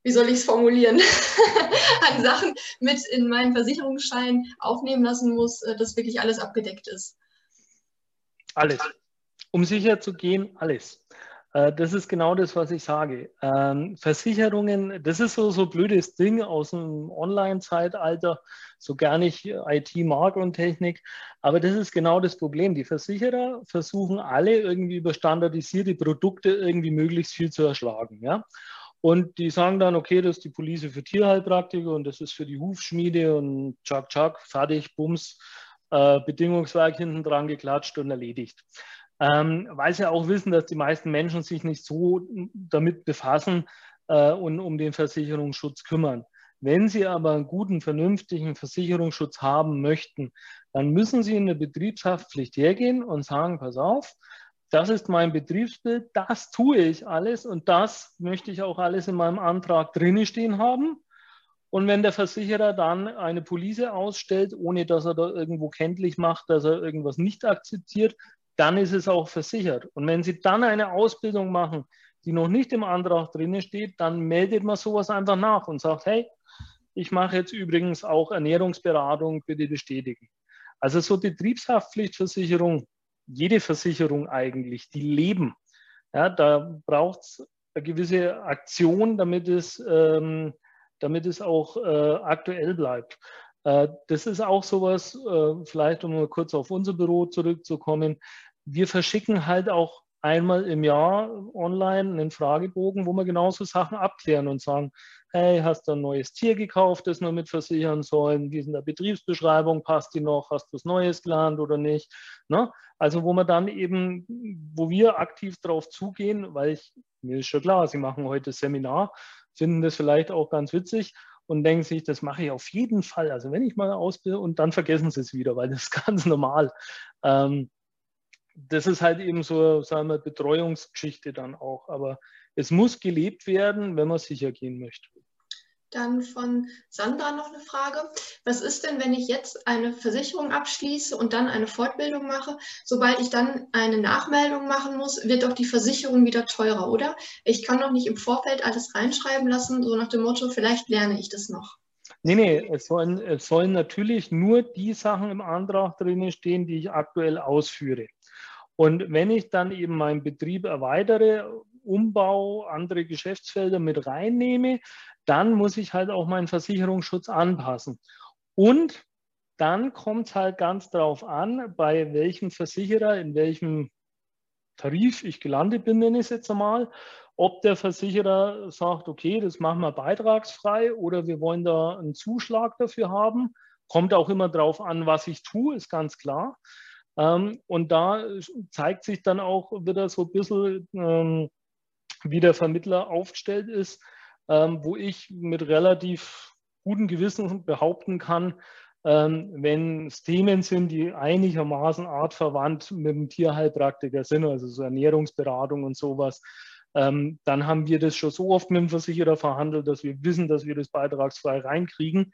wie soll ich es formulieren, an Sachen mit in meinen Versicherungsschein aufnehmen lassen muss, äh, dass wirklich alles abgedeckt ist. Alles. Um sicher zu gehen, alles. Äh, das ist genau das, was ich sage. Ähm, Versicherungen, das ist so so blödes Ding aus dem Online-Zeitalter, so gar nicht IT, Mark und Technik. Aber das ist genau das Problem. Die Versicherer versuchen alle irgendwie über standardisierte Produkte irgendwie möglichst viel zu erschlagen. Ja? Und die sagen dann, okay, das ist die Police für Tierheilpraktiker und das ist für die Hufschmiede und tschak, tschak, fertig, bums, äh, Bedingungswerk hinten dran geklatscht und erledigt ähm, weil sie auch wissen, dass die meisten Menschen sich nicht so damit befassen äh, und um den Versicherungsschutz kümmern. Wenn Sie aber einen guten, vernünftigen Versicherungsschutz haben möchten, dann müssen Sie in der Betriebshaftpflicht hergehen und sagen, pass auf, das ist mein Betriebsbild, das tue ich alles und das möchte ich auch alles in meinem Antrag drinne stehen haben. Und wenn der Versicherer dann eine Police ausstellt, ohne dass er da irgendwo kenntlich macht, dass er irgendwas nicht akzeptiert, dann ist es auch versichert. Und wenn Sie dann eine Ausbildung machen, die noch nicht im Antrag drin steht, dann meldet man sowas einfach nach und sagt, hey, ich mache jetzt übrigens auch Ernährungsberatung, bitte bestätigen. Also so Betriebshaftpflichtversicherung, jede Versicherung eigentlich, die leben. Ja, da braucht es eine gewisse Aktion, damit es, ähm, damit es auch äh, aktuell bleibt. Äh, das ist auch sowas, äh, vielleicht um mal kurz auf unser Büro zurückzukommen wir verschicken halt auch einmal im Jahr online einen Fragebogen, wo wir genauso Sachen abklären und sagen, hey, hast du ein neues Tier gekauft, das wir mit versichern sollen? Wie ist in der Betriebsbeschreibung? Passt die noch? Hast du was Neues gelernt oder nicht? Ne? Also wo man dann eben, wo wir aktiv darauf zugehen, weil ich, mir ist schon klar, Sie machen heute Seminar, finden das vielleicht auch ganz witzig und denken sich, das mache ich auf jeden Fall. Also wenn ich mal ausbilde und dann vergessen Sie es wieder, weil das ist ganz normal. Ähm, das ist halt eben so, sagen wir, Betreuungsgeschichte dann auch. Aber es muss gelebt werden, wenn man sicher gehen möchte. Dann von Sandra noch eine Frage. Was ist denn, wenn ich jetzt eine Versicherung abschließe und dann eine Fortbildung mache? Sobald ich dann eine Nachmeldung machen muss, wird doch die Versicherung wieder teurer, oder? Ich kann doch nicht im Vorfeld alles reinschreiben lassen, so nach dem Motto, vielleicht lerne ich das noch. Nee, nee, es sollen, es sollen natürlich nur die Sachen im Antrag drinnen stehen, die ich aktuell ausführe. Und wenn ich dann eben meinen Betrieb erweitere, Umbau, andere Geschäftsfelder mit reinnehme, dann muss ich halt auch meinen Versicherungsschutz anpassen. Und dann kommt es halt ganz darauf an, bei welchem Versicherer, in welchem Tarif ich gelandet bin, nenne ich es jetzt einmal, ob der Versicherer sagt, okay, das machen wir beitragsfrei oder wir wollen da einen Zuschlag dafür haben. Kommt auch immer darauf an, was ich tue, ist ganz klar. Ähm, und da zeigt sich dann auch wieder so ein bisschen, ähm, wie der Vermittler aufgestellt ist, ähm, wo ich mit relativ gutem Gewissen behaupten kann, wenn es Themen sind, die einigermaßen artverwandt mit dem Tierheilpraktiker sind, also so Ernährungsberatung und sowas, dann haben wir das schon so oft mit dem Versicherer verhandelt, dass wir wissen, dass wir das beitragsfrei reinkriegen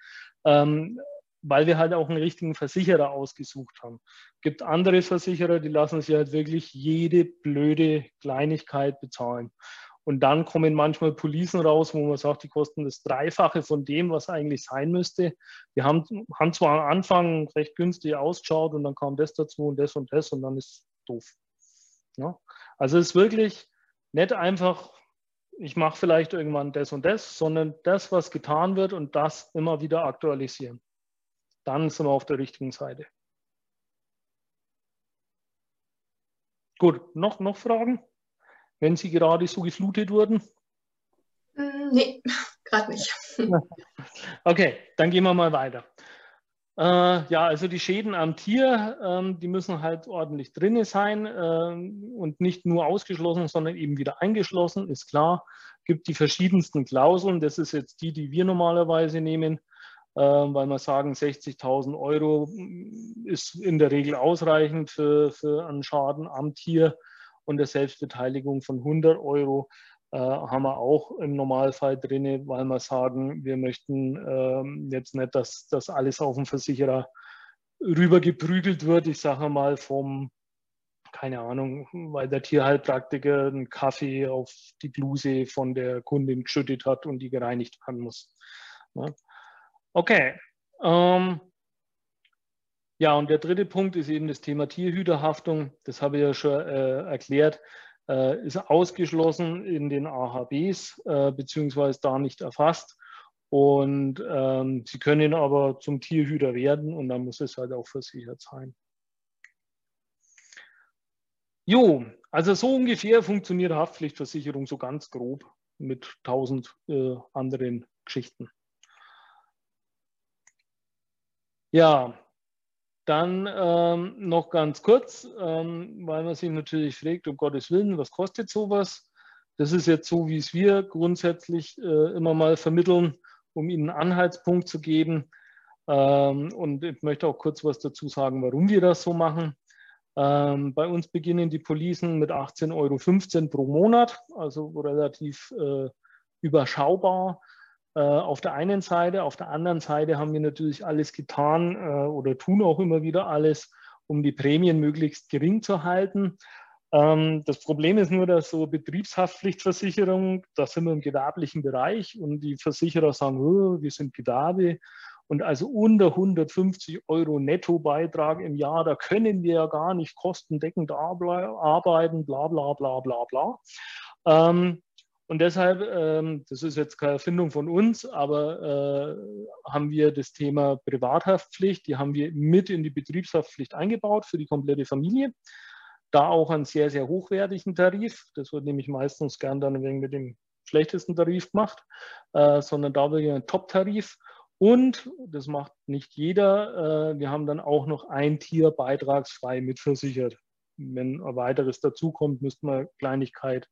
weil wir halt auch einen richtigen Versicherer ausgesucht haben. Es gibt andere Versicherer, die lassen sich halt wirklich jede blöde Kleinigkeit bezahlen. Und dann kommen manchmal Policen raus, wo man sagt, die kosten das Dreifache von dem, was eigentlich sein müsste. Die haben, haben zwar am Anfang recht günstig ausgeschaut und dann kam das dazu und das und das und dann ist es doof. Ja? Also es ist wirklich nicht einfach, ich mache vielleicht irgendwann das und das, sondern das, was getan wird und das immer wieder aktualisieren dann sind wir auf der richtigen Seite. Gut, noch, noch Fragen? Wenn Sie gerade so geflutet wurden? Mm, nee, gerade nicht. Okay, dann gehen wir mal weiter. Äh, ja, also die Schäden am Tier, ähm, die müssen halt ordentlich drin sein äh, und nicht nur ausgeschlossen, sondern eben wieder eingeschlossen, ist klar. Gibt die verschiedensten Klauseln. Das ist jetzt die, die wir normalerweise nehmen. Ähm, weil wir sagen, 60.000 Euro ist in der Regel ausreichend für, für einen Schaden am Tier und der Selbstbeteiligung von 100 Euro äh, haben wir auch im Normalfall drin, weil wir sagen, wir möchten ähm, jetzt nicht, dass das alles auf den Versicherer rübergeprügelt wird. Ich sage mal vom, keine Ahnung, weil der Tierheilpraktiker einen Kaffee auf die Bluse von der Kundin geschüttet hat und die gereinigt werden muss. Ja. Okay. Ähm, ja, und der dritte Punkt ist eben das Thema Tierhüterhaftung. Das habe ich ja schon äh, erklärt. äh, ist ausgeschlossen in den AHBs äh, beziehungsweise da nicht erfasst. Und ähm, sie können aber zum Tierhüter werden und dann muss es halt auch versichert sein. Jo, also so ungefähr funktioniert Haftpflichtversicherung so ganz grob mit tausend äh, anderen Geschichten. Ja, dann ähm, noch ganz kurz, ähm, weil man sich natürlich fragt, um Gottes Willen, was kostet sowas? Das ist jetzt so, wie es wir grundsätzlich äh, immer mal vermitteln, um Ihnen einen Anhaltspunkt zu geben. Ähm, und ich möchte auch kurz was dazu sagen, warum wir das so machen. Ähm, bei uns beginnen die Policen mit 18,15 Euro pro Monat, also relativ äh, überschaubar auf der einen Seite. Auf der anderen Seite haben wir natürlich alles getan äh, oder tun auch immer wieder alles, um die Prämien möglichst gering zu halten. Ähm, das Problem ist nur, dass so Betriebshaftpflichtversicherung, da sind wir im gewerblichen Bereich und die Versicherer sagen, oh, wir sind Gewerbe und also unter 150 Euro Nettobeitrag im Jahr, da können wir ja gar nicht kostendeckend arbeiten, bla bla bla bla bla. Und deshalb, ähm, das ist jetzt keine Erfindung von uns, aber äh, haben wir das Thema Privathaftpflicht, die haben wir mit in die Betriebshaftpflicht eingebaut für die komplette Familie. Da auch einen sehr, sehr hochwertigen Tarif. Das wird nämlich meistens gern dann wegen mit dem schlechtesten Tarif gemacht, äh, sondern da wirklich ein Top-Tarif. Und das macht nicht jeder. Äh, wir haben dann auch noch ein Tier beitragsfrei mitversichert. Wenn ein weiteres dazukommt, müsste man Kleinigkeit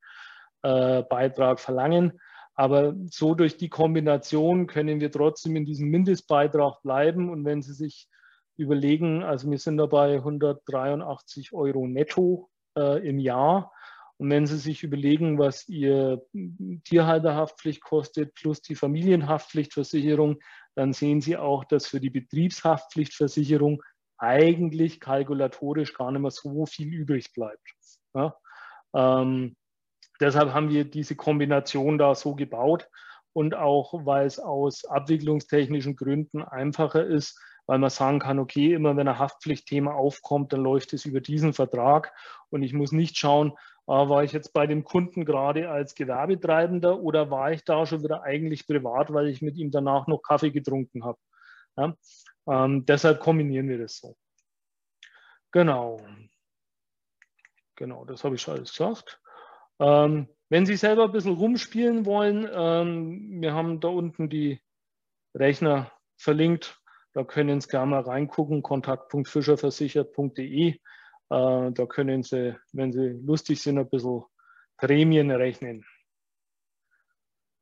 äh, Beitrag verlangen. Aber so durch die Kombination können wir trotzdem in diesem Mindestbeitrag bleiben. Und wenn Sie sich überlegen, also wir sind dabei 183 Euro netto äh, im Jahr. Und wenn Sie sich überlegen, was Ihr Tierhalterhaftpflicht kostet plus die Familienhaftpflichtversicherung, dann sehen Sie auch, dass für die Betriebshaftpflichtversicherung eigentlich kalkulatorisch gar nicht mehr so viel übrig bleibt. Ja? Ähm, Deshalb haben wir diese Kombination da so gebaut und auch, weil es aus abwicklungstechnischen Gründen einfacher ist, weil man sagen kann, okay, immer wenn ein Haftpflichtthema aufkommt, dann läuft es über diesen Vertrag und ich muss nicht schauen, ah, war ich jetzt bei dem Kunden gerade als Gewerbetreibender oder war ich da schon wieder eigentlich privat, weil ich mit ihm danach noch Kaffee getrunken habe. Ja, ähm, deshalb kombinieren wir das so. Genau. Genau, das habe ich schon alles gesagt. Ähm, wenn Sie selber ein bisschen rumspielen wollen, ähm, wir haben da unten die Rechner verlinkt. Da können Sie gerne mal reingucken, kontakt.fischerversichert.de. Äh, da können Sie, wenn Sie lustig sind, ein bisschen Prämien rechnen.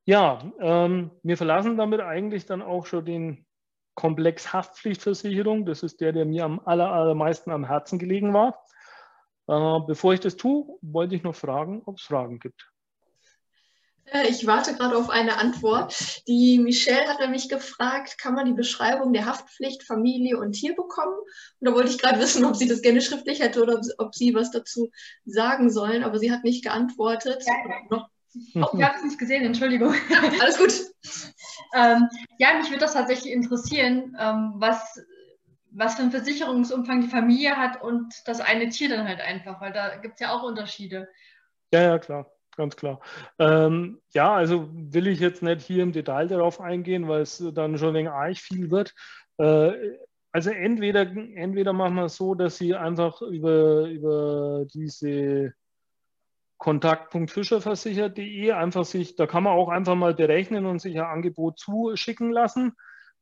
Ja, ähm, wir verlassen damit eigentlich dann auch schon den Komplex Haftpflichtversicherung. Das ist der, der mir am aller, allermeisten am Herzen gelegen war. Äh, bevor ich das tue, wollte ich noch fragen, ob es Fragen gibt. Äh, ich warte gerade auf eine Antwort. Die Michelle hat nämlich gefragt, kann man die Beschreibung der Haftpflicht Familie und Tier bekommen? Und da wollte ich gerade wissen, ob sie das gerne schriftlich hätte oder ob sie was dazu sagen sollen, aber sie hat nicht geantwortet. Ja. Oh, ich habe es nicht gesehen, Entschuldigung. Alles gut. ähm, ja, mich würde das tatsächlich interessieren, ähm, was was für einen Versicherungsumfang die Familie hat und das eine Tier dann halt einfach, weil da gibt es ja auch Unterschiede. Ja, ja, klar, ganz klar. Ähm, ja, also will ich jetzt nicht hier im Detail darauf eingehen, weil es dann schon wenig arg viel wird. Äh, also entweder, entweder machen wir es so, dass Sie einfach über, über diese kontakt.fischerversichert.de einfach sich, da kann man auch einfach mal berechnen und sich ein Angebot zuschicken lassen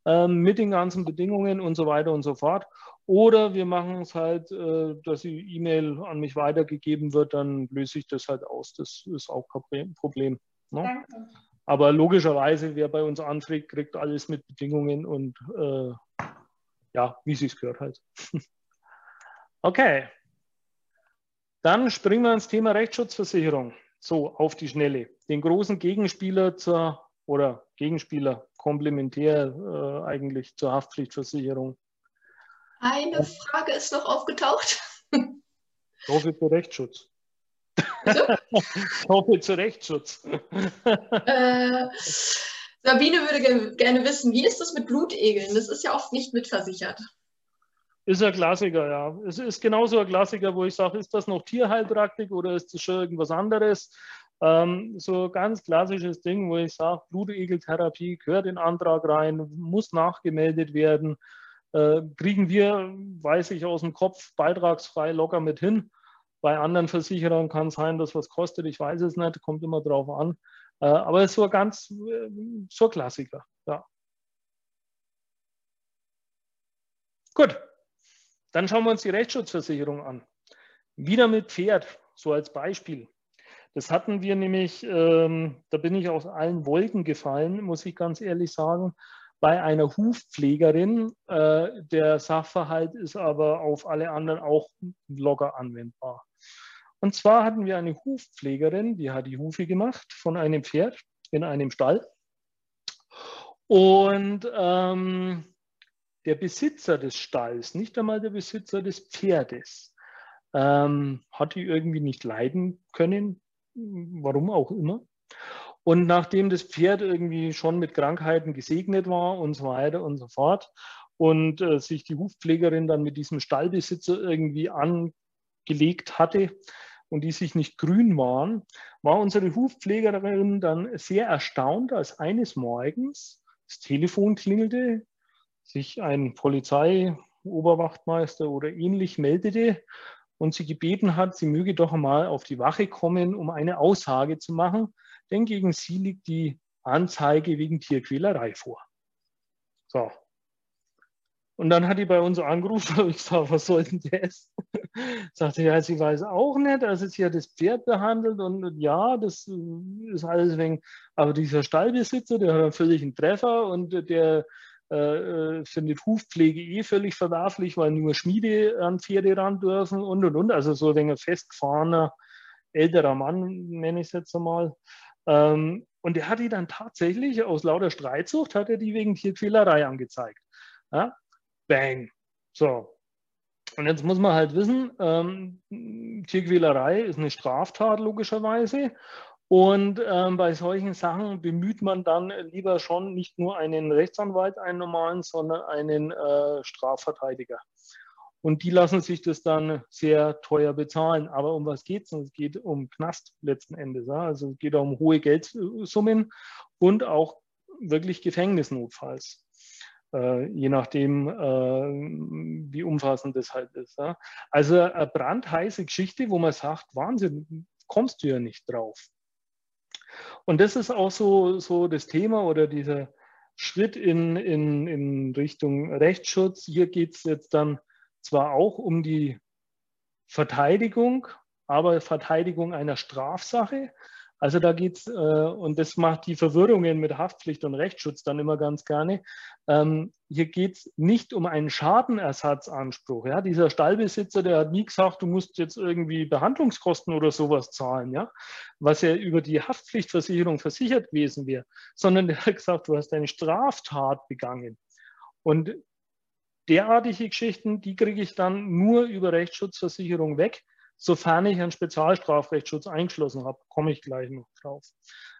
ähm, mit den ganzen Bedingungen und so weiter und so fort. Oder wir machen es halt, äh, dass die E-Mail an mich weitergegeben wird, dann löse ich das halt aus. Das ist auch kein Problem. Ne? Aber logischerweise, wer bei uns anfragt, kriegt alles mit Bedingungen und äh, ja, wie sie es gehört halt. okay. Dann springen wir ins Thema Rechtsschutzversicherung. So, auf die Schnelle. Den großen Gegenspieler zur oder Gegenspieler komplementär äh, eigentlich zur Haftpflichtversicherung. Eine Frage ist noch aufgetaucht. Ich hoffe zu Rechtsschutz. Ich hoffe zu Rechtsschutz. äh, Sabine würde ge gerne wissen, wie ist das mit Blutegeln? Das ist ja oft nicht mitversichert. Ist ein Klassiker, ja. Es ist genauso ein Klassiker, wo ich sage, ist das noch Tierheilpraktik oder ist das schon irgendwas anderes? Ähm, so ganz klassisches Ding, wo ich sage, Blutegeltherapie gehört in Antrag rein, muss nachgemeldet werden. Äh, kriegen wir, weiß ich aus dem Kopf, beitragsfrei locker mit hin. Bei anderen Versicherern kann es sein, dass was kostet, ich weiß es nicht, kommt immer drauf an. Äh, aber es ist so ganz, äh, so Klassiker, ja. Gut, dann schauen wir uns die Rechtsschutzversicherung an. Wieder mit Pferd, so als Beispiel. Das hatten wir nämlich, ähm, da bin ich aus allen Wolken gefallen, muss ich ganz ehrlich sagen, bei einer Hufpflegerin. Äh, der Sachverhalt ist aber auf alle anderen auch locker anwendbar. Und zwar hatten wir eine Hufpflegerin, die hat die Hufe gemacht von einem Pferd in einem Stall. Und ähm, der Besitzer des Stalls, nicht einmal der Besitzer des Pferdes, ähm, hat die irgendwie nicht leiden können, warum auch immer. Und nachdem das Pferd irgendwie schon mit Krankheiten gesegnet war und so weiter und so fort und äh, sich die Hufpflegerin dann mit diesem Stallbesitzer irgendwie angelegt hatte und die sich nicht grün waren, war unsere Hufpflegerin dann sehr erstaunt, als eines Morgens das Telefon klingelte, sich ein Polizeioberwachtmeister oder ähnlich meldete und sie gebeten hat, sie möge doch einmal auf die Wache kommen, um eine Aussage zu machen, denn gegen sie liegt die Anzeige wegen Tierquälerei vor. So. Und dann hat die bei uns angerufen und ich gesagt, was soll denn das? Sagte, ja, sie weiß auch nicht, also sie hat das Pferd behandelt und ja, das ist alles wegen, aber dieser Stallbesitzer, der hat einen völligen Treffer und der äh, findet Hufpflege eh völlig verwerflich, weil nur Schmiede an Pferde ran dürfen und und und. Also so ein festgefahrener älterer Mann, nenne ich es jetzt einmal. Ähm, und der hat die dann tatsächlich aus lauter Streitsucht, hat er die wegen Tierquälerei angezeigt. Ja? Bang. So. Und jetzt muss man halt wissen, ähm, Tierquälerei ist eine Straftat logischerweise. Und ähm, bei solchen Sachen bemüht man dann lieber schon nicht nur einen Rechtsanwalt, einen normalen, sondern einen äh, Strafverteidiger. Und die lassen sich das dann sehr teuer bezahlen. Aber um was geht es? Es geht um Knast letzten Endes. Ja? Also es geht um hohe Geldsummen und auch wirklich Gefängnisnotfalls. Äh, je nachdem, äh, wie umfassend das halt ist. Ja? Also eine brandheiße Geschichte, wo man sagt, Wahnsinn, kommst du ja nicht drauf. Und das ist auch so, so das Thema oder dieser Schritt in, in, in Richtung Rechtsschutz. Hier geht es jetzt dann zwar auch um die Verteidigung, aber Verteidigung einer Strafsache. Also da geht es, äh, und das macht die Verwirrungen mit Haftpflicht und Rechtsschutz dann immer ganz gerne. Ähm, hier geht es nicht um einen Schadenersatzanspruch. Ja? Dieser Stallbesitzer, der hat nie gesagt, du musst jetzt irgendwie Behandlungskosten oder sowas zahlen, ja? was ja über die Haftpflichtversicherung versichert gewesen wäre, sondern der hat gesagt, du hast eine Straftat begangen. Und derartige Geschichten, die kriege ich dann nur über Rechtsschutzversicherung weg sofern ich einen Spezialstrafrechtsschutz eingeschlossen habe, komme ich gleich noch drauf.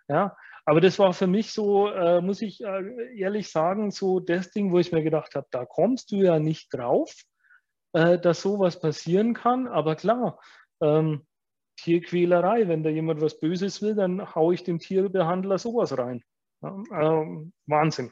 Ja, aber das war für mich so, äh, muss ich äh, ehrlich sagen, so das Ding, wo ich mir gedacht habe, da kommst du ja nicht drauf, äh, dass sowas passieren kann. Aber klar, ähm, Tierquälerei, wenn da jemand was Böses will, dann haue ich dem Tierbehandler sowas rein. Ja, ähm, Wahnsinn.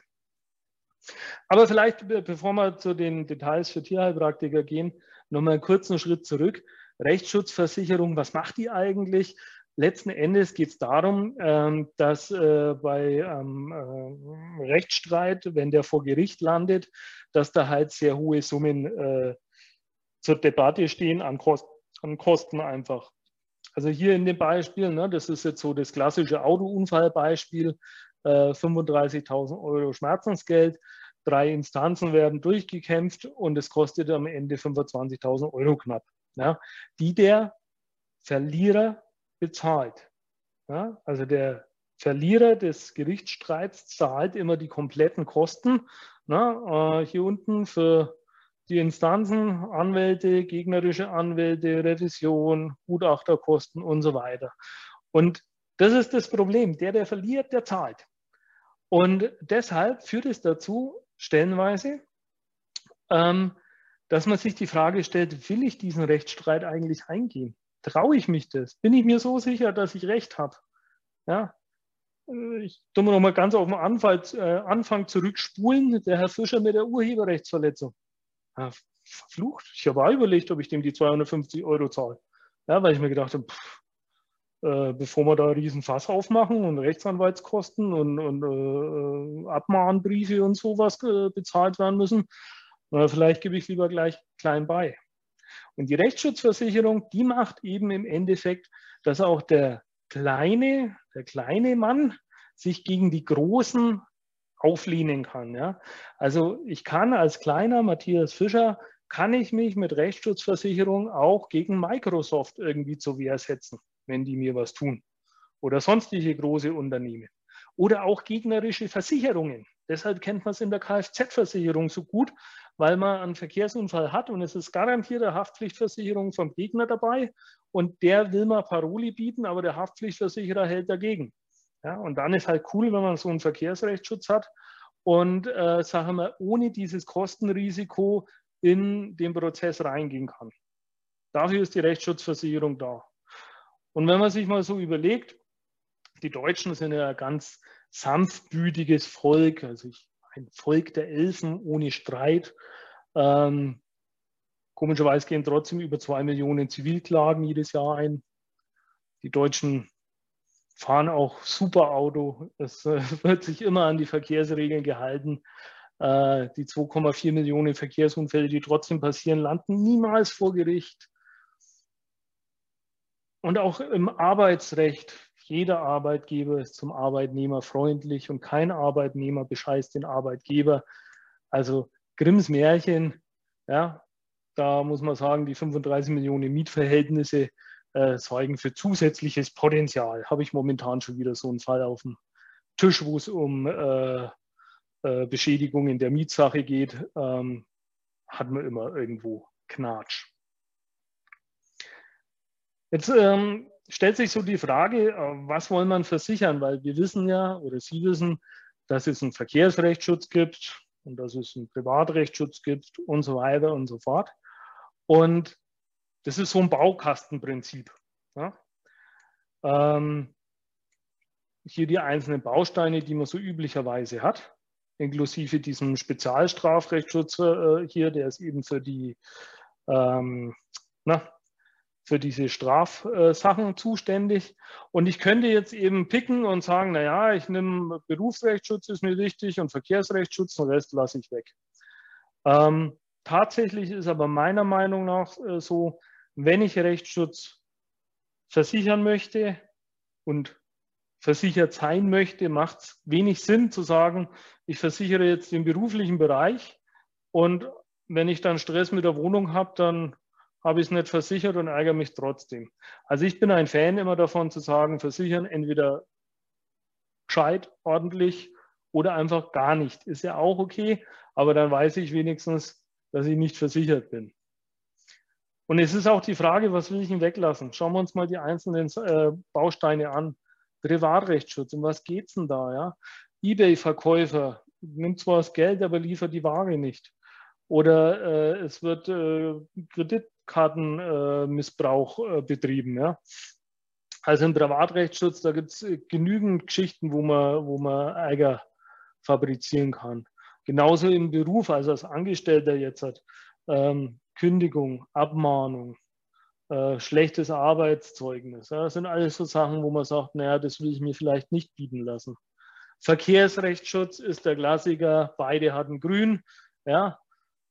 Aber vielleicht, bevor wir zu den Details für Tierheilpraktiker gehen, nochmal einen kurzen Schritt zurück. Rechtsschutzversicherung, was macht die eigentlich? Letzten Endes geht es darum, ähm, dass äh, bei ähm, äh, Rechtsstreit, wenn der vor Gericht landet, dass da halt sehr hohe Summen äh, zur Debatte stehen an, Kost an, Kosten einfach. Also hier in dem Beispiel, ne, das ist jetzt so das klassische Autounfallbeispiel, 35.000 Euro Schmerzensgeld, drei Instanzen werden durchgekämpft und es kostet am Ende 25.000 Euro knapp ja, die der Verlierer bezahlt. Ja, also der Verlierer des Gerichtsstreits zahlt immer die kompletten Kosten. Na, äh, hier unten für die Instanzen, Anwälte, gegnerische Anwälte, Revision, Gutachterkosten und so weiter. Und das ist das Problem. Der, der verliert, der zahlt. Und deshalb führt es dazu, stellenweise, ähm, dass man sich die Frage stellt, will ich diesen Rechtsstreit eigentlich eingehen? Traue ich mich das? Bin ich mir so sicher, dass ich Recht habe? Ja, ich tue mir noch mal ganz auf den Anfall, äh, Anfang zurückspulen. Der Herr Fischer mit der Urheberrechtsverletzung. Ja, verflucht. Ich habe auch überlegt, ob ich dem die 250 Euro zahle. Ja, weil ich mir gedacht habe, pff, äh, bevor wir da riesen Fass aufmachen und Rechtsanwaltskosten und, und äh, Abmahnbriefe und sowas äh, bezahlt werden müssen, vielleicht gebe ich lieber gleich klein bei. Und die Rechtsschutzversicherung, die macht eben im Endeffekt, dass auch der kleine, der kleine Mann sich gegen die großen auflehnen kann. Ja? Also ich kann als kleiner Matthias Fischer, kann ich mich mit Rechtsschutzversicherung auch gegen Microsoft irgendwie zur Wehr setzen, wenn die mir was tun. Oder sonstige große Unternehmen. Oder auch gegnerische Versicherungen. Deshalb kennt man es in der Kfz-Versicherung so gut, weil man einen Verkehrsunfall hat und es ist garantierte Haftpflichtversicherung vom Gegner dabei und der will mal Paroli bieten, aber der Haftpflichtversicherer hält dagegen. Ja, und dann ist halt cool, wenn man so einen Verkehrsrechtsschutz hat und, äh, sagen wir, ohne dieses Kostenrisiko in den Prozess reingehen kann. Dafür ist die Rechtsschutzversicherung da. Und wenn man sich mal so überlegt, die Deutschen sind ja ein ganz sanftmütiges Volk, also ich, ein Volk der Elfen ohne Streit. Ähm, komischerweise gehen trotzdem über zwei Millionen Zivilklagen jedes Jahr ein. Die Deutschen fahren auch super Auto. Es äh, wird sich immer an die Verkehrsregeln gehalten. Äh, die 2,4 Millionen Verkehrsunfälle, die trotzdem passieren, landen niemals vor Gericht. Und auch im Arbeitsrecht, jeder Arbeitgeber ist zum Arbeitnehmer freundlich und kein Arbeitnehmer bescheißt den Arbeitgeber. Also Grimms Märchen, ja, da muss man sagen, die 35 Millionen Mietverhältnisse äh, sorgen für zusätzliches Potenzial. Habe ich momentan schon wieder so einen Fall auf dem Tisch, wo es um äh, äh, Beschädigung der Mietsache geht, ähm, hat man immer irgendwo Knatsch. Jetzt ähm, stellt sich so die Frage, äh, was wollen man versichern? Weil wir wissen ja, oder Sie wissen, dass es einen Verkehrsrechtsschutz gibt und dass es einen Privatrechtsschutz gibt und so weiter und so fort. Und das ist so ein Baukastenprinzip. Ja? Ähm, hier die einzelnen Bausteine, die man so üblicherweise hat, inklusive diesem Spezialstrafrechtsschutz äh, hier, der ist eben für die, ähm, na, für diese Strafsachen zuständig. Und ich könnte jetzt eben picken und sagen, naja, ich nehme Berufsrechtsschutz, ist mir wichtig, und Verkehrsrechtsschutz, den Rest lasse ich weg. Ähm, tatsächlich ist aber meiner Meinung nach äh, so, wenn ich Rechtsschutz versichern möchte und versichert sein möchte, macht es wenig Sinn zu sagen, ich versichere jetzt den beruflichen Bereich und wenn ich dann Stress mit der Wohnung habe, dann habe ich es nicht versichert und ärgere mich trotzdem. Also ich bin ein Fan immer davon zu sagen, versichern entweder gescheit, ordentlich oder einfach gar nicht. Ist ja auch okay, aber dann weiß ich wenigstens, dass ich nicht versichert bin. Und es ist auch die Frage, was will ich denn weglassen? Schauen wir uns mal die einzelnen äh, Bausteine an. Privatrechtsschutz, um was geht es denn da? Ja? Ebay-Verkäufer nimmt zwar das Geld, aber liefert die Ware nicht. Oder äh, es wird äh, Kreditkartenmissbrauch äh, betrieben. Ja? Also im Privatrechtsschutz, da gibt es äh, genügend Geschichten, wo man, wo man Ärger fabrizieren kann. Genauso im Beruf, also als Angestellter jetzt hat. Ähm, Kündigung, Abmahnung, äh, schlechtes Arbeitszeugnis. Ja, das sind alles so Sachen, wo man sagt, naja, das will ich mir vielleicht nicht bieten lassen. Verkehrsrechtsschutz ist der Klassiker, beide hatten grün, ja,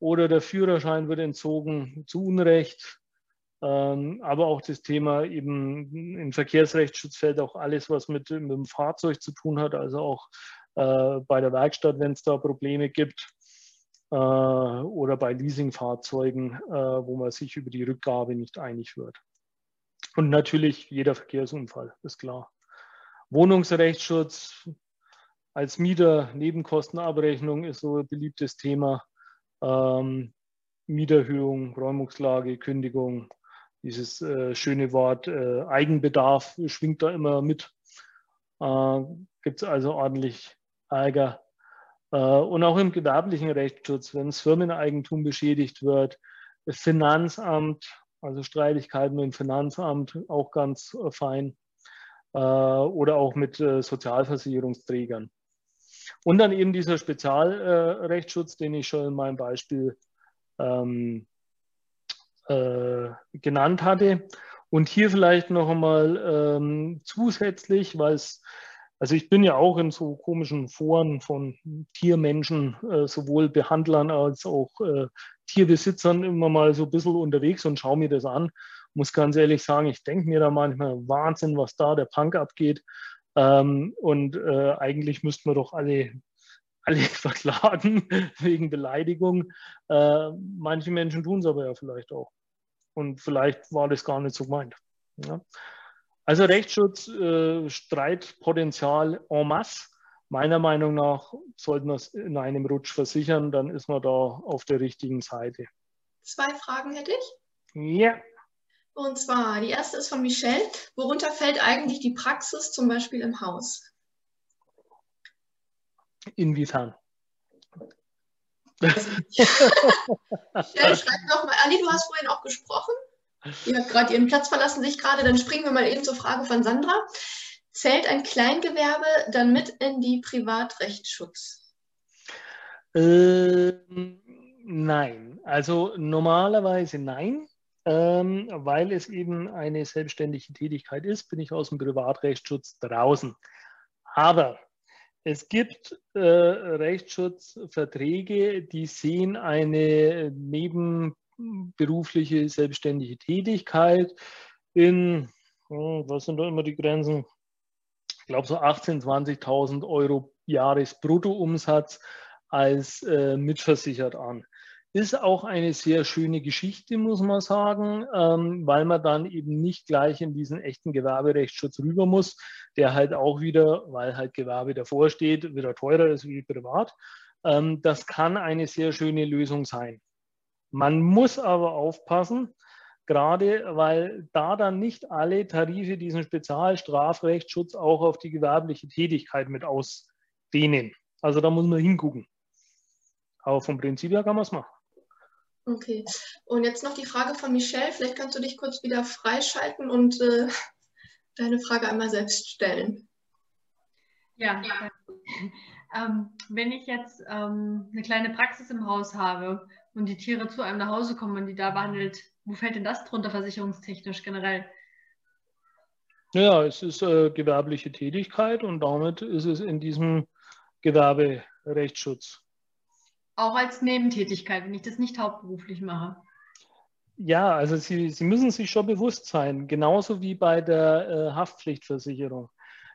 oder der Führerschein wird entzogen zu Unrecht. Ähm, aber auch das Thema eben im Verkehrsrechtsschutz fällt auch alles, was mit, mit dem Fahrzeug zu tun hat, also auch äh, bei der Werkstatt, wenn es da Probleme gibt äh, oder bei Leasingfahrzeugen, äh, wo man sich über die Rückgabe nicht einig wird. Und natürlich jeder Verkehrsunfall, ist klar. Wohnungsrechtsschutz als Mieter, Nebenkostenabrechnung ist so ein beliebtes Thema. Ähm, Mieterhöhung, Räumungslage, Kündigung, dieses äh, schöne Wort äh, Eigenbedarf schwingt da immer mit. Äh, Gibt es also ordentlich Ärger. Äh, und auch im gewerblichen Rechtsschutz, wenn das Firmeneigentum beschädigt wird, das Finanzamt, also Streitigkeiten mit dem Finanzamt, auch ganz äh, fein. Äh, oder auch mit Sozialversicherungsträgern. Und dann eben dieser Spezialrechtsschutz, den ich schon in meinem Beispiel ähm, äh, genannt hatte. Und hier vielleicht noch einmal ähm, zusätzlich, weil es also ich bin ja auch in so komischen Foren von Tiermenschen, äh, sowohl Behandlern als auch äh, Tierbesitzern immer mal so ein bisschen unterwegs und schaue mir das an. Muss ganz ehrlich sagen, ich denke mir da manchmal Wahnsinn, was da der Punk abgeht. Ähm, und äh, eigentlich müssten wir doch alle, alle verklagen wegen Beleidigung. Äh, manche Menschen tun es aber ja vielleicht auch. Und vielleicht war das gar nicht so gemeint. Ja. Also Rechtsschutz, äh, Streitpotenzial en masse. Meiner Meinung nach sollten wir es in einem Rutsch versichern, dann ist man da auf der richtigen Seite. Zwei Fragen hätte ich. Ja. Und zwar, die erste ist von Michelle. Worunter fällt eigentlich die Praxis zum Beispiel im Haus? Inwiefern? Michelle, schreib nochmal. Ali, du hast vorhin auch gesprochen. Ihr habt gerade Ihren Platz verlassen, sich gerade. Dann springen wir mal eben zur Frage von Sandra. Zählt ein Kleingewerbe dann mit in die Privatrechtsschutz? Ähm, nein, also normalerweise nein, ähm, weil es eben eine selbstständige Tätigkeit ist, bin ich aus dem Privatrechtsschutz draußen. Aber es gibt äh, Rechtsschutzverträge, die sehen eine neben berufliche, selbstständige Tätigkeit in, was sind da immer die Grenzen? Ich glaube so 18.000, 20.000 Euro Jahresbruttoumsatz als äh, mitversichert an. Ist auch eine sehr schöne Geschichte, muss man sagen, ähm, weil man dann eben nicht gleich in diesen echten Gewerberechtsschutz rüber muss, der halt auch wieder, weil halt Gewerbe davor steht, wieder teurer ist wie privat. Ähm, das kann eine sehr schöne Lösung sein. Man muss aber aufpassen, gerade weil da dann nicht alle Tarife diesen Spezialstrafrechtsschutz auch auf die gewerbliche Tätigkeit mit ausdehnen. Also da muss man hingucken. Aber vom Prinzip her kann man es machen. Okay. Und jetzt noch die Frage von Michelle. Vielleicht kannst du dich kurz wieder freischalten und äh, deine Frage einmal selbst stellen. Ja. ja. Ähm, wenn ich jetzt ähm, eine kleine Praxis im Haus habe und die Tiere zu einem nach Hause kommen und die da behandelt, wo fällt denn das drunter versicherungstechnisch generell? Ja, es ist äh, gewerbliche Tätigkeit und damit ist es in diesem Gewerberechtsschutz. Auch als Nebentätigkeit, wenn ich das nicht hauptberuflich mache. Ja, also Sie, Sie müssen sich schon bewusst sein, genauso wie bei der äh, Haftpflichtversicherung.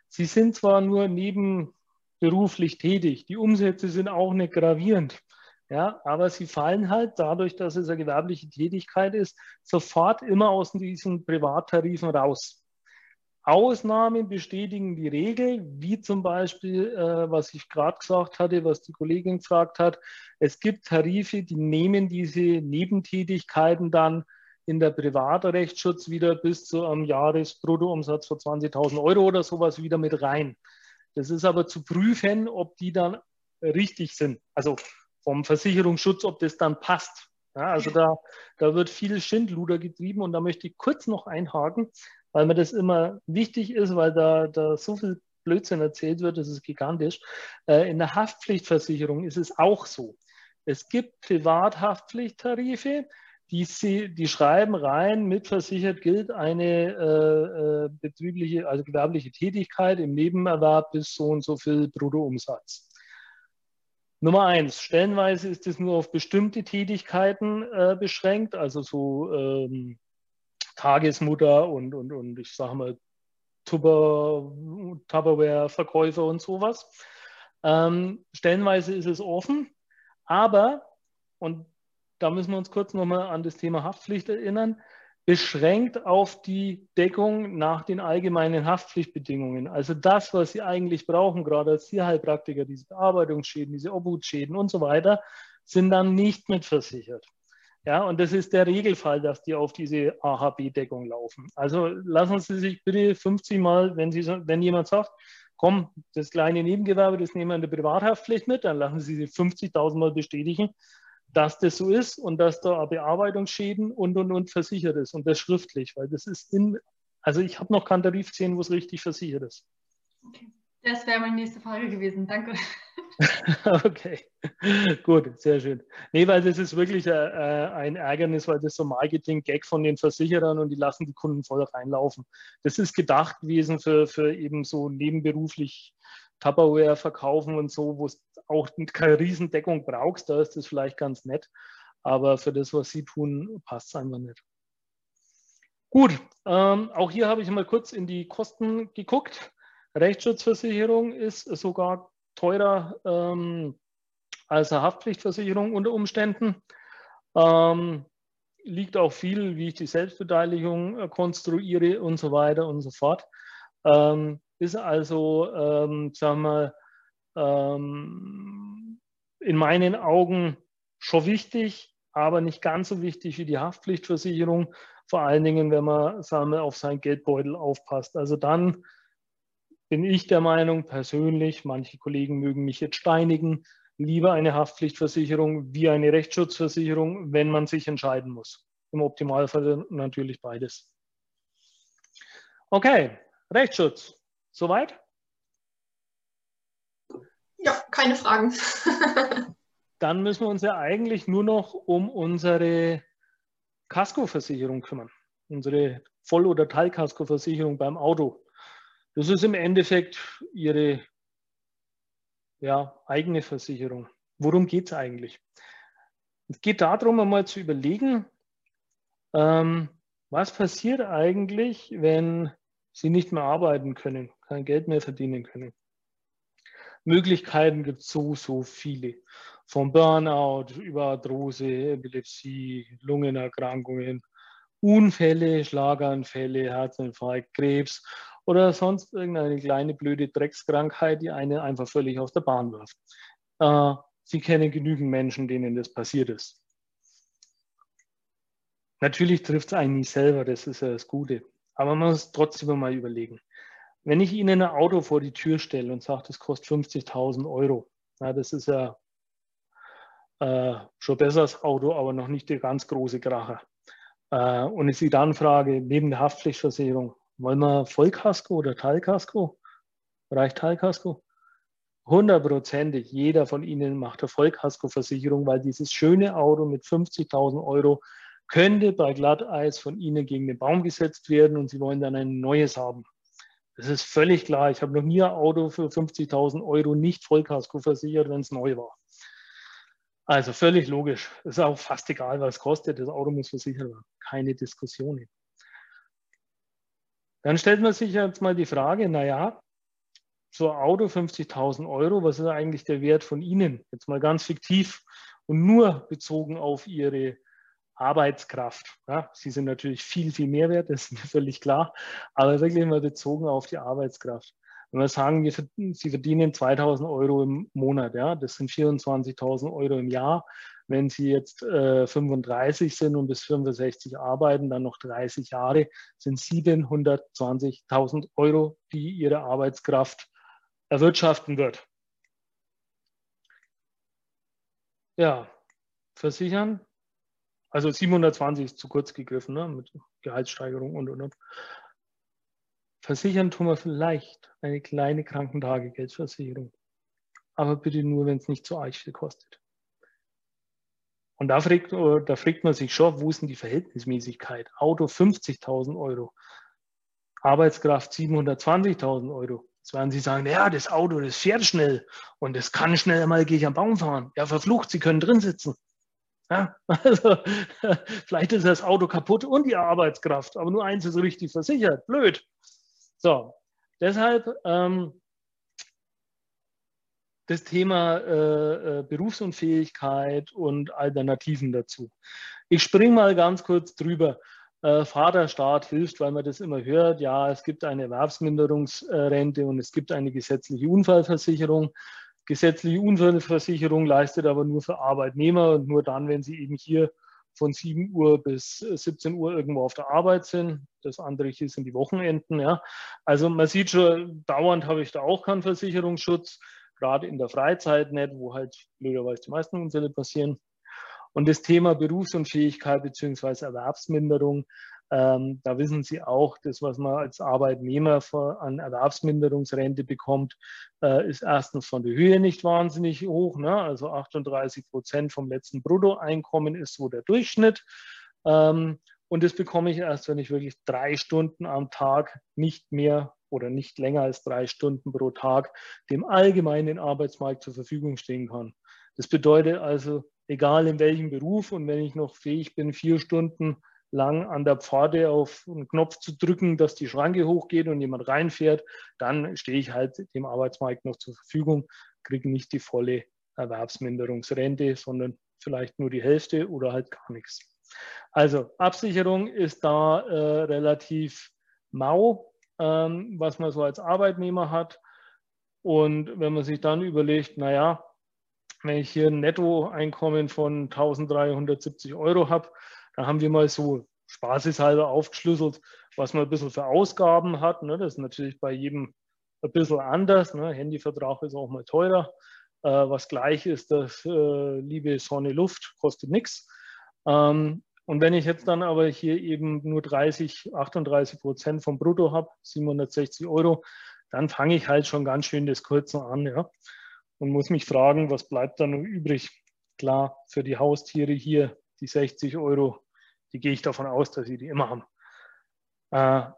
Sie sind zwar nur nebenberuflich tätig, die Umsätze sind auch nicht gravierend. Ja, aber sie fallen halt dadurch, dass es eine gewerbliche Tätigkeit ist, sofort immer aus diesen Privattarifen raus. Ausnahmen bestätigen die Regel, wie zum Beispiel, äh, was ich gerade gesagt hatte, was die Kollegin gefragt hat. Es gibt Tarife, die nehmen diese Nebentätigkeiten dann in der Privatrechtsschutz wieder bis zu einem Jahresbruttoumsatz von 20.000 Euro oder sowas wieder mit rein. Das ist aber zu prüfen, ob die dann richtig sind. Also vom Versicherungsschutz, ob das dann passt. Ja, also da, da wird viel Schindluder getrieben und da möchte ich kurz noch einhaken, weil mir das immer wichtig ist, weil da, da so viel Blödsinn erzählt wird, das ist gigantisch. Äh, in der Haftpflichtversicherung ist es auch so. Es gibt Privathaftpflichttarife, die, sie, die schreiben rein, mitversichert gilt eine äh, äh betriebliche, also gewerbliche Tätigkeit im Nebenerwerb bis so und so viel Bruttoumsatz. Nummer eins, stellenweise ist es nur auf bestimmte Tätigkeiten äh, beschränkt, also so ähm, Tagesmutter und, und, und ich sage mal Tupperware-Verkäufer und sowas. Ähm, stellenweise ist es offen, aber, und da müssen wir uns kurz nochmal an das Thema Haftpflicht erinnern, beschränkt auf die Deckung nach den allgemeinen Haftpflichtbedingungen. Also das, was Sie eigentlich brauchen, gerade als Tierheilpraktiker, diese Bearbeitungsschäden, diese Obhutschäden und so weiter, sind dann nicht mitversichert. Ja, und das ist der Regelfall, dass die auf diese AHB-Deckung laufen. Also lassen Sie sich bitte 50 Mal, wenn, Sie, wenn jemand sagt, komm, das kleine Nebengewerbe, das nehmen wir in der Privathaftpflicht mit, dann lassen Sie sich 50.000 Mal bestätigen, dass das so ist und dass da Bearbeitungsschäden und und und versichert ist und das schriftlich, weil das ist in, also ich habe noch keinen Tarif gesehen, wo es richtig versichert ist. Okay. Das wäre meine nächste Frage gewesen. Danke. okay, gut, sehr schön. Nee, weil das ist wirklich äh, äh, ein Ärgernis, weil das so Marketing-Gag von den Versicherern und die lassen die Kunden voll reinlaufen. Das ist gedacht gewesen für, für eben so nebenberuflich Tupperware verkaufen und so, wo es auch keine Riesendeckung brauchst, da ist das vielleicht ganz nett. Aber für das, was sie tun, passt es einfach nicht. Gut, ähm, auch hier habe ich mal kurz in die Kosten geguckt. Rechtsschutzversicherung ist sogar teurer ähm, als eine Haftpflichtversicherung unter Umständen. Ähm, liegt auch viel, wie ich die Selbstbeteiligung äh, konstruiere und so weiter und so fort. Ähm, ist also, ähm, sagen wir, ähm, in meinen Augen schon wichtig, aber nicht ganz so wichtig wie die Haftpflichtversicherung. Vor allen Dingen, wenn man, sagen wir, auf seinen Geldbeutel aufpasst. Also dann bin ich der Meinung persönlich, manche Kollegen mögen mich jetzt steinigen, lieber eine Haftpflichtversicherung wie eine Rechtsschutzversicherung, wenn man sich entscheiden muss. Im Optimalfall natürlich beides. Okay, Rechtsschutz. Soweit? Ja, keine Fragen. Dann müssen wir uns ja eigentlich nur noch um unsere Kaskoversicherung kümmern. Unsere Voll- oder Teilkaskoversicherung beim Auto. Das ist im Endeffekt Ihre ja, eigene Versicherung. Worum geht es eigentlich? Es geht darum, einmal zu überlegen, ähm, was passiert eigentlich, wenn Sie nicht mehr arbeiten können, kein Geld mehr verdienen können. Möglichkeiten gibt es so, so viele. Vom Burnout über Arthrose, Epilepsie, Lungenerkrankungen, Unfälle, Schlaganfälle, Herzinfarkt, Krebs oder sonst irgendeine kleine blöde Dreckskrankheit, die einen einfach völlig aus der Bahn wirft. Äh, Sie kennen genügend Menschen, denen das passiert ist. Natürlich trifft es einen nicht selber, das ist ja das Gute. Aber man muss trotzdem mal überlegen. Wenn ich Ihnen ein Auto vor die Tür stelle und sage, das kostet 50.000 Euro, ja, das ist ja äh, schon besser als Auto, aber noch nicht der ganz große Kracher. Äh, und ich Sie dann frage, neben der Haftpflichtversicherung, wollen wir Vollkasko oder Teilkasko? Reicht Teilkasko? Hundertprozentig, jeder von Ihnen macht eine Vollkaskoversicherung, weil dieses schöne Auto mit 50.000 Euro könnte bei Glatteis von Ihnen gegen den Baum gesetzt werden und Sie wollen dann ein neues haben. Das ist völlig klar. Ich habe noch nie ein Auto für 50.000 Euro nicht Vollkasko versichert, wenn es neu war. Also völlig logisch. Es ist auch fast egal, was es kostet. Das Auto muss versichert werden. Keine Diskussionen. Dann stellt man sich jetzt mal die Frage, naja, so Auto 50.000 Euro, was ist eigentlich der Wert von Ihnen? Jetzt mal ganz fiktiv und nur bezogen auf Ihre Arbeitskraft. Ja, Sie sind natürlich viel, viel mehr wert, das ist mir völlig klar, aber wirklich mal bezogen auf die Arbeitskraft. Wenn wir sagen, wir, Sie verdienen 2000 Euro im Monat, ja, das sind 24.000 Euro im Jahr, wenn Sie jetzt äh, 35 sind und bis 65 arbeiten, dann noch 30 Jahre, sind 720.000 Euro, die Ihre Arbeitskraft erwirtschaften wird. Ja, versichern. Also 720 ist zu kurz gegriffen, ne, mit Gehaltssteigerung und, und, und. Versichern tun wir vielleicht eine kleine Krankentagegeldversicherung. Aber bitte nur, wenn es nicht so arg viel kostet. Und da fragt, da fragt man sich schon, wo ist denn die Verhältnismäßigkeit? Auto 50.000 Euro, Arbeitskraft 720.000 Euro. Jetzt werden Sie sagen, ja, das Auto, das fährt schnell und das kann schnell mal gehe ich am Baum fahren. Ja, verflucht, Sie können drin sitzen. Ja, also, vielleicht ist das Auto kaputt und die Arbeitskraft, aber nur eins ist richtig versichert. Blöd. So, deshalb ähm, das Thema äh, äh, Berufsunfähigkeit und Alternativen dazu. Ich springe mal ganz kurz drüber. Äh, Vaterstaat hilft, weil man das immer hört. Ja, es gibt eine Erwerbsminderungsrente und es gibt eine gesetzliche Unfallversicherung. Gesetzliche Unfallversicherung leistet aber nur für Arbeitnehmer und nur dann, wenn sie eben hier von 7 Uhr bis 17 Uhr irgendwo auf der Arbeit sind. Das andere hier sind die Wochenenden. Ja. Also man sieht schon, dauernd habe ich da auch keinen Versicherungsschutz, gerade in der Freizeit nicht, wo halt blöderweise die meisten Unfälle passieren. Und das Thema Berufsunfähigkeit bzw. Erwerbsminderung ähm, da wissen Sie auch, das, was man als Arbeitnehmer an Erwerbsminderungsrente bekommt, äh, ist erstens von der Höhe nicht wahnsinnig hoch. Ne? Also 38 Prozent vom letzten Bruttoeinkommen ist so der Durchschnitt. Ähm, und das bekomme ich erst, wenn ich wirklich drei Stunden am Tag nicht mehr oder nicht länger als drei Stunden pro Tag dem allgemeinen Arbeitsmarkt zur Verfügung stehen kann. Das bedeutet also, egal in welchem Beruf und wenn ich noch fähig bin, vier Stunden lang an der Pforte auf einen Knopf zu drücken, dass die Schranke hochgeht und jemand reinfährt, dann stehe ich halt dem Arbeitsmarkt noch zur Verfügung, kriege nicht die volle Erwerbsminderungsrente, sondern vielleicht nur die Hälfte oder halt gar nichts. Also Absicherung ist da äh, relativ mau, was man so als Arbeitnehmer hat. Und wenn man sich dann überlegt, naja, wenn ich hier ein Nettoeinkommen von 1370 Euro habe, da haben wir mal so spaßeshalber aufgeschlüsselt, was man ein bisschen für Ausgaben hat. Ne? Das ist natürlich bei jedem ein bisschen anders. Ne? Handyvertrag ist auch mal teurer. Äh, was gleich ist, das äh, liebe Sonne Luft kostet nichts. Ähm, und wenn ich jetzt dann aber hier eben nur 30, 38 Prozent vom Brutto habe, 760 Euro, dann fange ich halt schon ganz schön das Kurze an. Ja? Und muss mich fragen, was bleibt da noch übrig? Klar, für die Haustiere hier die 60 Euro die gehe ich davon aus, dass sie die immer haben. Äh,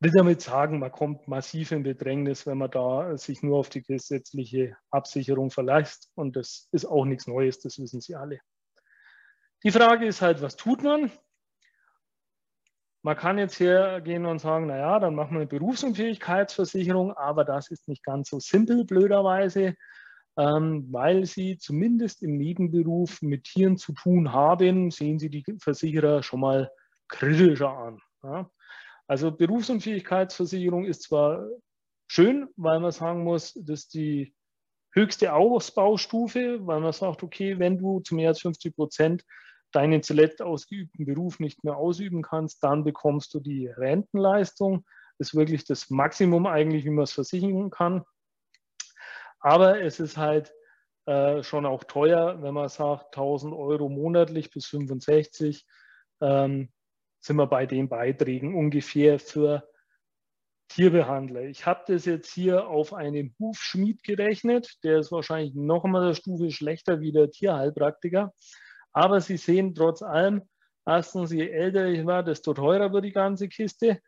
will damit sagen, man kommt massiv in Bedrängnis, wenn man da sich nur auf die gesetzliche Absicherung verlässt. Und das ist auch nichts Neues, das wissen Sie alle. Die Frage ist halt, was tut man? Man kann jetzt hergehen und sagen, naja, dann machen wir eine Berufsunfähigkeitsversicherung, aber das ist nicht ganz so simpel, blöderweise, ähm, weil sie zumindest im Nebenberuf mit Tieren zu tun haben, sehen sie die Versicherer schon mal kritischer an. Ja. Also Berufsunfähigkeitsversicherung ist zwar schön, weil man sagen muss, das ist die höchste Ausbaustufe, weil man sagt, okay, wenn du zu mehr als 50 Prozent deinen zuletzt ausgeübten Beruf nicht mehr ausüben kannst, dann bekommst du die Rentenleistung. Das ist wirklich das Maximum eigentlich, wie man es versichern kann. Aber es ist halt äh, schon auch teuer, wenn man sagt 1000 Euro monatlich bis 65, ähm, sind wir bei den Beiträgen ungefähr für Tierbehandler. Ich habe das jetzt hier auf einen Hufschmied gerechnet. Der ist wahrscheinlich noch mal eine Stufe schlechter wie der Tierheilpraktiker. Aber Sie sehen trotz allem, erstens, je älter ich war, desto teurer wird die ganze Kiste.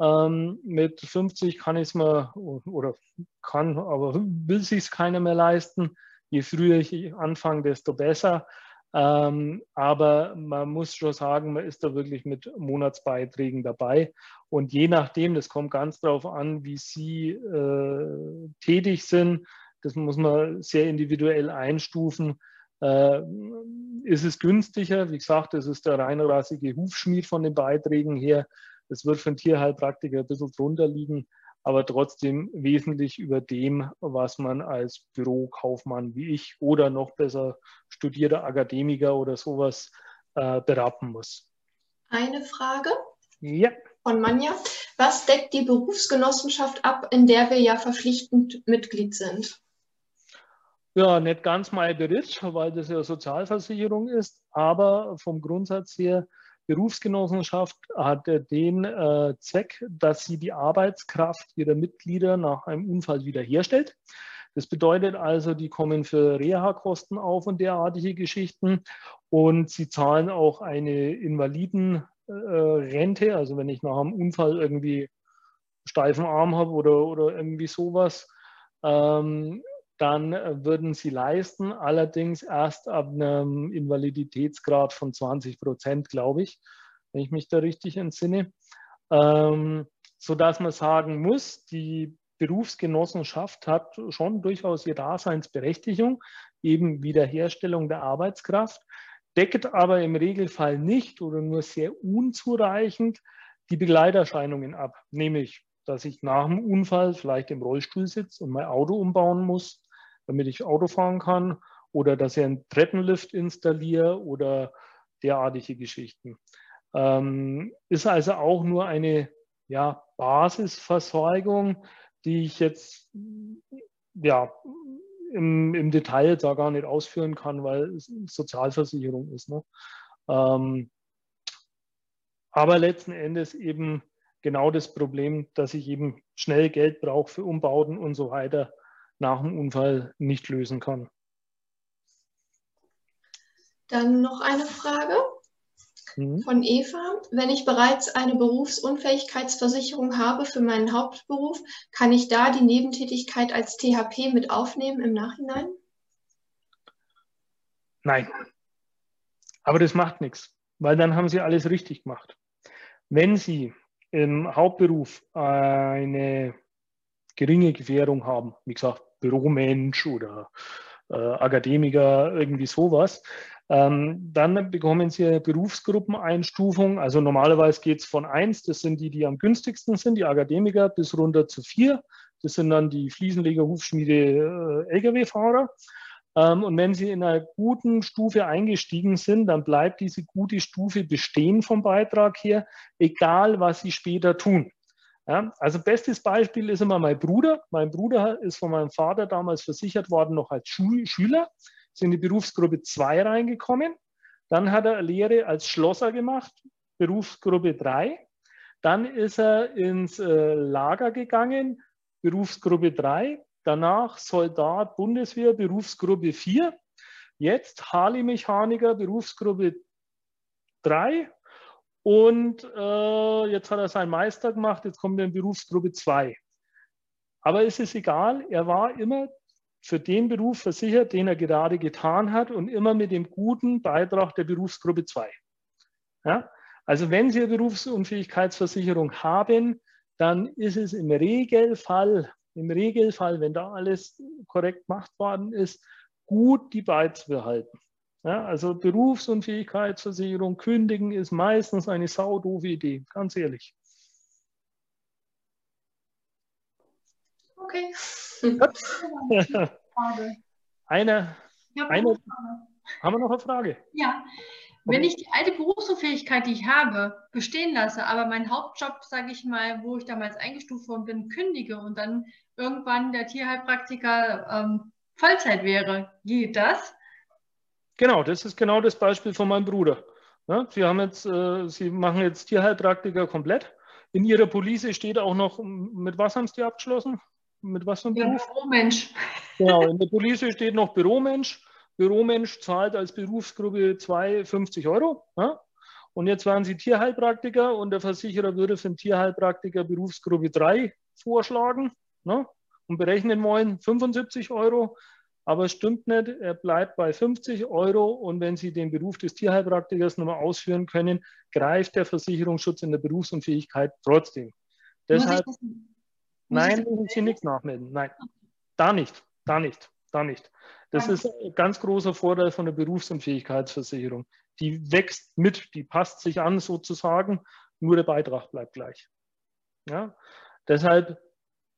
Ähm, mit 50 kann ich es mir oder kann, aber will sich es keiner mehr leisten. Je früher ich anfange, desto besser. Ähm, aber man muss schon sagen, man ist da wirklich mit Monatsbeiträgen dabei. Und je nachdem, das kommt ganz darauf an, wie Sie äh, tätig sind, das muss man sehr individuell einstufen. Äh, ist es günstiger? Wie gesagt, das ist der reinrassige Hufschmied von den Beiträgen her. Es wird für einen Tierheilpraktiker ein bisschen drunter liegen, aber trotzdem wesentlich über dem, was man als Bürokaufmann wie ich oder noch besser studierter Akademiker oder sowas äh, beraten muss. Eine Frage ja. von Manja. Was deckt die Berufsgenossenschaft ab, in der wir ja verpflichtend Mitglied sind? Ja, nicht ganz mein Bericht, weil das ja Sozialversicherung ist, aber vom Grundsatz her Berufsgenossenschaft hat den äh, Zweck, dass sie die Arbeitskraft ihrer Mitglieder nach einem Unfall wiederherstellt. Das bedeutet also, die kommen für Reha-Kosten auf und derartige Geschichten und sie zahlen auch eine Invalidenrente. Äh, also wenn ich nach einem Unfall irgendwie steifen Arm habe oder, oder irgendwie sowas, ähm, dann äh, würden sie leisten, allerdings erst ab einem Invaliditätsgrad von 20 Prozent, glaube ich, wenn ich mich da richtig entsinne. Ähm, sodass man sagen muss, die Berufsgenossenschaft hat schon durchaus ihre Daseinsberechtigung, eben Wiederherstellung der Arbeitskraft, deckt aber im Regelfall nicht oder nur sehr unzureichend die Begleiterscheinungen ab, nämlich dass ich nach dem Unfall vielleicht im Rollstuhl sitze und mein Auto umbauen muss, damit ich Auto fahren kann oder dass ich einen Treppenlift installiere oder derartige Geschichten. Ähm, ist also auch nur eine ja, Basisversorgung, die ich jetzt ja, im, im Detail da gar nicht ausführen kann, weil es Sozialversicherung ist. Ne? Ähm, aber letzten Endes eben genau das Problem, dass ich eben schnell Geld brauche für Umbauten und so weiter nach dem Unfall nicht lösen kann. Dann noch eine Frage mhm. von Eva. Wenn ich bereits eine Berufsunfähigkeitsversicherung habe für meinen Hauptberuf, kann ich da die Nebentätigkeit als THP mit aufnehmen im Nachhinein? Nein. Aber das macht nichts, weil dann haben Sie alles richtig gemacht. Wenn Sie im Hauptberuf eine geringe Gefährdung haben, wie gesagt, Büromensch oder äh, Akademiker, irgendwie sowas, ähm, dann bekommen Sie eine Berufsgruppeneinstufung. Also normalerweise geht es von 1, das sind die, die am günstigsten sind, die Akademiker, bis runter zu 4. Das sind dann die Fliesenleger, Hufschmiede, äh, Lkw-Fahrer. Ähm, und wenn Sie in einer guten Stufe eingestiegen sind, dann bleibt diese gute Stufe bestehen vom Beitrag her, egal was Sie später tun. Ja, also bestes Beispiel ist immer mein Bruder. Mein Bruder ist von meinem Vater damals versichert worden, noch als Schul Schüler ist in die Berufsgruppe 2 reingekommen. Dann hat er Lehre als Schlosser gemacht, Berufsgruppe 3. Dann ist er ins äh, Lager gegangen, Berufsgruppe 3. Danach Soldat, Bundeswehr, Berufsgruppe 4. Jetzt Harley-Mechaniker, Berufsgruppe 3. Und äh, jetzt hat er seinen Meister gemacht, jetzt kommt er in Berufsgruppe 2. Aber es ist egal, er war immer für den Beruf versichert, den er gerade getan hat und immer mit dem guten Beitrag der Berufsgruppe 2. Ja? Also wenn Sie eine Berufsunfähigkeitsversicherung haben, dann ist es im Regelfall, im Regelfall, wenn da alles korrekt gemacht worden ist, gut, die beizubehalten. Ja, also Berufsunfähigkeitsversicherung kündigen ist meistens eine saudoofe Idee, ganz ehrlich. Okay. eine, eine, haben wir noch eine Frage? Ja. Wenn ich die alte Berufsunfähigkeit, die ich habe, bestehen lasse, aber meinen Hauptjob, sage ich mal, wo ich damals eingestuft worden bin, kündige und dann irgendwann der Tierheilpraktiker ähm, Vollzeit wäre, geht das? Genau, das ist genau das Beispiel von meinem Bruder. Ja, Sie, haben jetzt, äh, Sie machen jetzt Tierheilpraktiker komplett. In Ihrer Police steht auch noch, mit was haben Sie abgeschlossen? Mit was für einem Beruf? Büromensch. Genau, in der Police steht noch Büromensch. Büromensch zahlt als Berufsgruppe 2 50 Euro. Ja? Und jetzt waren Sie Tierheilpraktiker und der Versicherer würde für einen Tierheilpraktiker Berufsgruppe 3 vorschlagen ne? und berechnen wollen 75 Euro. Aber es stimmt nicht, er bleibt bei 50 Euro und wenn Sie den Beruf des Tierheilpraktikers nochmal ausführen können, greift der Versicherungsschutz in der Berufsunfähigkeit trotzdem. Deshalb, Nein, müssen Sie nichts nachmelden. Nein, da nicht, da nicht, da nicht. Das ist ein ganz großer Vorteil von der Berufsunfähigkeitsversicherung. Die wächst mit, die passt sich an sozusagen, nur der Beitrag bleibt gleich. Ja? Deshalb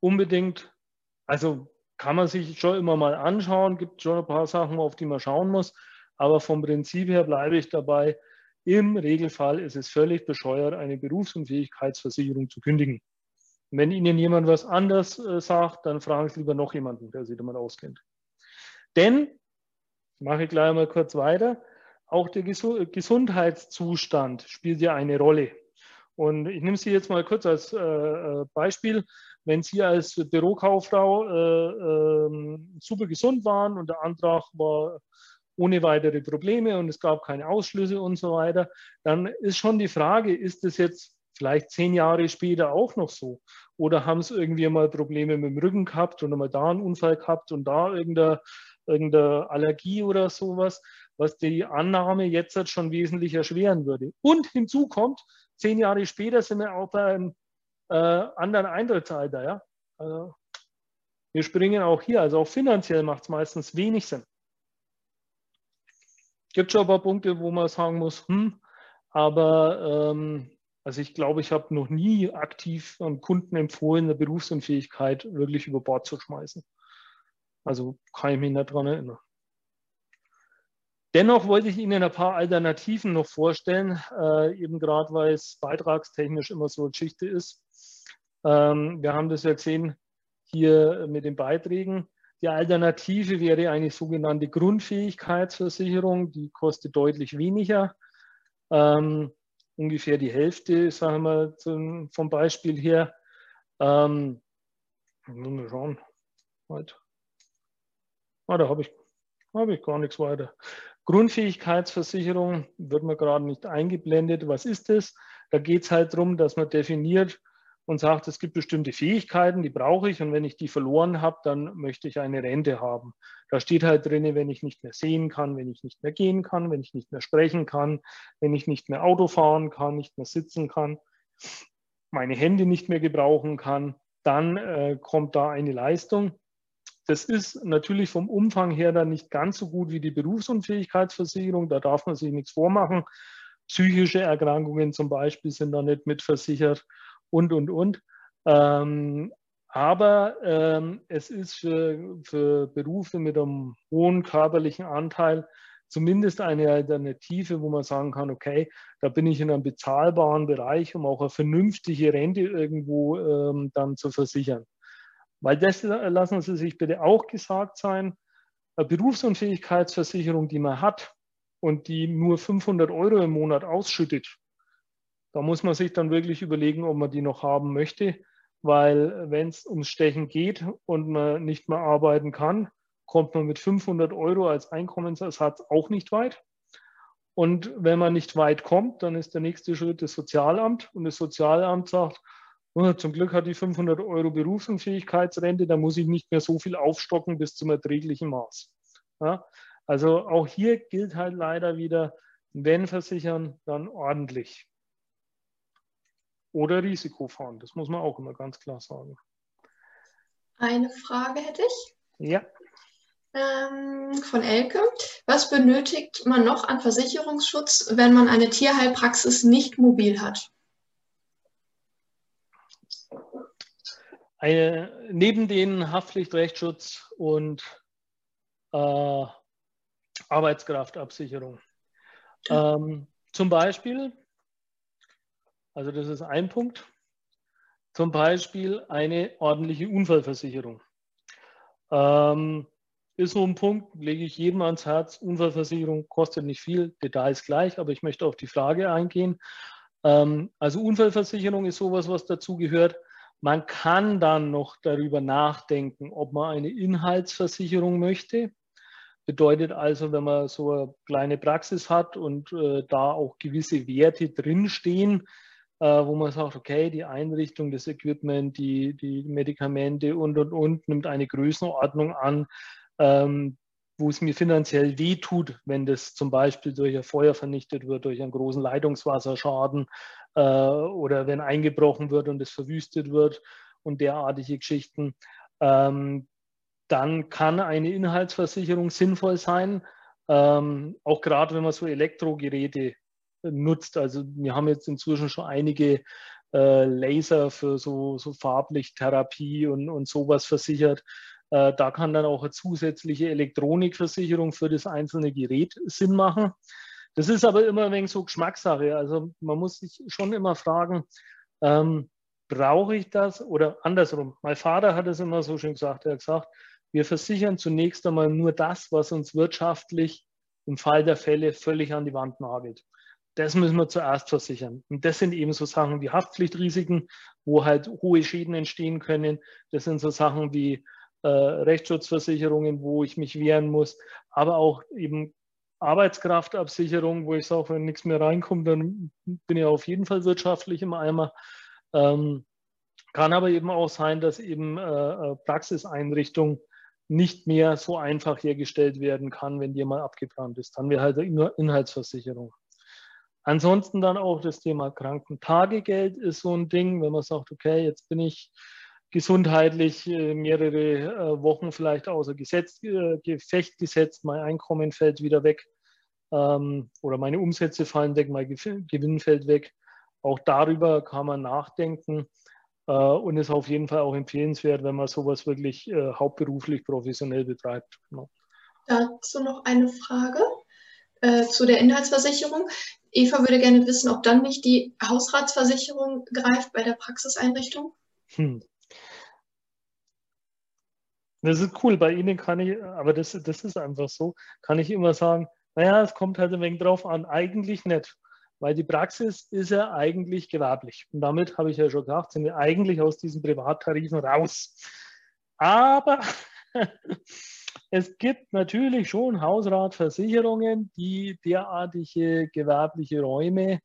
unbedingt, also kann man sich schon immer mal anschauen, gibt schon ein paar Sachen, auf die man schauen muss, aber vom Prinzip her bleibe ich dabei, im Regelfall ist es völlig bescheuert, eine Berufsunfähigkeitsversicherung zu kündigen. Wenn Ihnen jemand was anderes äh, sagt, dann fragen Sie lieber noch jemanden, der sich damit auskennt. Denn, mache ich gleich mal kurz weiter, auch der Gesundheitszustand spielt ja eine Rolle. Und ich nehme Sie jetzt mal kurz als äh, äh, Beispiel. Wenn Sie als Bürokauffrau äh, äh, super gesund waren und der Antrag war ohne weitere Probleme und es gab keine Ausschlüsse und so weiter, dann ist schon die Frage, ist das jetzt vielleicht zehn Jahre später auch noch so? Oder haben sie irgendwie mal Probleme mit dem Rücken gehabt und mal da einen Unfall gehabt und da irgendeine, irgendeine Allergie oder sowas, was die Annahme jetzt schon wesentlich erschweren würde. Und hinzu kommt, zehn Jahre später sind wir auch bei einem äh, anderen Eintrittsalter. Ja? Also wir springen auch hier, also auch finanziell macht es meistens wenig Sinn. Gibt schon ein paar Punkte, wo man sagen muss, hm, aber ähm, also ich glaube, ich habe noch nie aktiv am Kunden empfohlen, eine Berufsunfähigkeit wirklich über Bord zu schmeißen. Also kann ich mich nicht daran erinnern. Dennoch wollte ich Ihnen ein paar Alternativen noch vorstellen, äh, eben gerade weil es beitragstechnisch immer so eine Geschichte ist. Ähm, wir haben das ja gesehen hier mit den Beiträgen. Die Alternative wäre eine sogenannte Grundfähigkeitsversicherung, die kostet deutlich weniger. Ähm, ungefähr die Hälfte, sagen wir zum, vom Beispiel her. Ähm, mal schauen. Halt. Ah, da habe ich, hab ich gar nichts weiter. Grundfähigkeitsversicherung wird mir gerade nicht eingeblendet. Was ist das? Da geht es halt darum, dass man definiert und sagt, es gibt bestimmte Fähigkeiten, die brauche ich und wenn ich die verloren habe, dann möchte ich eine Rente haben. Da steht halt drin, wenn ich nicht mehr sehen kann, wenn ich nicht mehr gehen kann, wenn ich nicht mehr sprechen kann, wenn ich nicht mehr Auto fahren kann, nicht mehr sitzen kann, meine Hände nicht mehr gebrauchen kann, dann äh, kommt da eine Leistung. Das ist natürlich vom Umfang her dann nicht ganz so gut wie die Berufsunfähigkeitsversicherung. Da darf man sich nichts vormachen. Psychische Erkrankungen zum Beispiel sind da nicht mitversichert und, und, und. Ähm, aber ähm, es ist für, für Berufe mit einem hohen körperlichen Anteil zumindest eine Alternative, wo man sagen kann, okay, da bin ich in einem bezahlbaren Bereich, um auch eine vernünftige Rente irgendwo ähm, dann zu versichern. Weil das lassen Sie sich bitte auch gesagt sein, eine Berufsunfähigkeitsversicherung, die man hat und die nur 500 Euro im Monat ausschüttet, da muss man sich dann wirklich überlegen, ob man die noch haben möchte, weil wenn es ums Stechen geht und man nicht mehr arbeiten kann, kommt man mit 500 Euro als Einkommensersatz auch nicht weit. Und wenn man nicht weit kommt, dann ist der nächste Schritt das Sozialamt. Und das Sozialamt sagt, zum Glück hat die 500 Euro Berufsunfähigkeitsrente, da muss ich nicht mehr so viel aufstocken bis zum erträglichen Maß. Ja, also auch hier gilt halt leider wieder, wenn versichern, dann ordentlich. Oder Risiko fahren, das muss man auch immer ganz klar sagen. Eine Frage hätte ich. Ja. Ähm, von Elke. Was benötigt man noch an Versicherungsschutz, wenn man eine Tierheilpraxis nicht mobil hat? Eine, neben den Haftpflicht, Rechtsschutz und äh, Arbeitskraftabsicherung. Ähm, zum Beispiel, also das ist ein Punkt, zum Beispiel eine ordentliche Unfallversicherung. Ähm, ist so ein Punkt, lege ich jedem ans Herz. Unfallversicherung kostet nicht viel, Details gleich, aber ich möchte auf die Frage eingehen. Ähm, also Unfallversicherung ist sowas, was dazu gehört. Man kann dann noch darüber nachdenken, ob man eine Inhaltsversicherung möchte. Bedeutet also, wenn man so eine kleine Praxis hat und äh, da auch gewisse Werte drinstehen, äh, wo man sagt, okay, die Einrichtung, das Equipment, die, die Medikamente und, und, und nimmt eine Größenordnung an, ähm, wo es mir finanziell wehtut, wenn das zum Beispiel durch ein Feuer vernichtet wird, durch einen großen Leitungswasserschaden äh, oder wenn eingebrochen wird und es verwüstet wird und derartige Geschichten, ähm, dann kann eine Inhaltsversicherung sinnvoll sein. Ähm, auch gerade wenn man so Elektrogeräte nutzt. Also wir haben jetzt inzwischen schon einige äh, Laser für so, so Farblichttherapie und, und sowas versichert. Äh, da kann dann auch eine zusätzliche Elektronikversicherung für das einzelne Gerät Sinn machen. Das ist aber immer ein wenig so Geschmackssache. Also man muss sich schon immer fragen, ähm, brauche ich das oder andersrum. Mein Vater hat es immer so schön gesagt. Er hat gesagt, wir versichern zunächst einmal nur das, was uns wirtschaftlich im Fall der Fälle völlig an die Wand nagelt. Das müssen wir zuerst versichern. Und das sind eben so Sachen wie Haftpflichtrisiken, wo halt hohe Schäden entstehen können. Das sind so Sachen wie äh, Rechtsschutzversicherungen, wo ich mich wehren muss, aber auch eben Arbeitskraftabsicherung, wo ich sage, wenn nichts mehr reinkommt, dann bin ich auf jeden Fall wirtschaftlich im Eimer. Ähm, kann aber eben auch sein, dass eben äh, äh Praxiseinrichtung nicht mehr so einfach hergestellt werden kann, wenn die mal abgebrannt ist. Dann wäre halt eine Inhaltsversicherung. Ansonsten dann auch das Thema Krankentagegeld ist so ein Ding, wenn man sagt, okay, jetzt bin ich gesundheitlich äh, mehrere äh, Wochen vielleicht außer Gesetz, äh, Gefecht gesetzt, mein Einkommen fällt wieder weg ähm, oder meine Umsätze fallen weg, mein Gewinn fällt weg. Auch darüber kann man nachdenken und ist auf jeden Fall auch empfehlenswert, wenn man sowas wirklich hauptberuflich professionell betreibt. Genau. Dazu noch eine Frage. äh, zu der Inhaltsversicherung. Eva würde gerne wissen, ob dann nicht die Hausratsversicherung greift bei der Praxiseinrichtung. Hm. Das ist cool. Bei Ihnen kann ich, aber das, das ist einfach so, kann ich immer sagen, naja, es kommt halt ein wenig drauf an. Eigentlich nicht, weil die Praxis ist ja eigentlich gewerblich. Und damit habe ich ja schon gesagt, sind wir eigentlich aus diesen Privattarifen raus. Aber es gibt natürlich schon Hausratversicherungen, die derartige gewerbliche Räume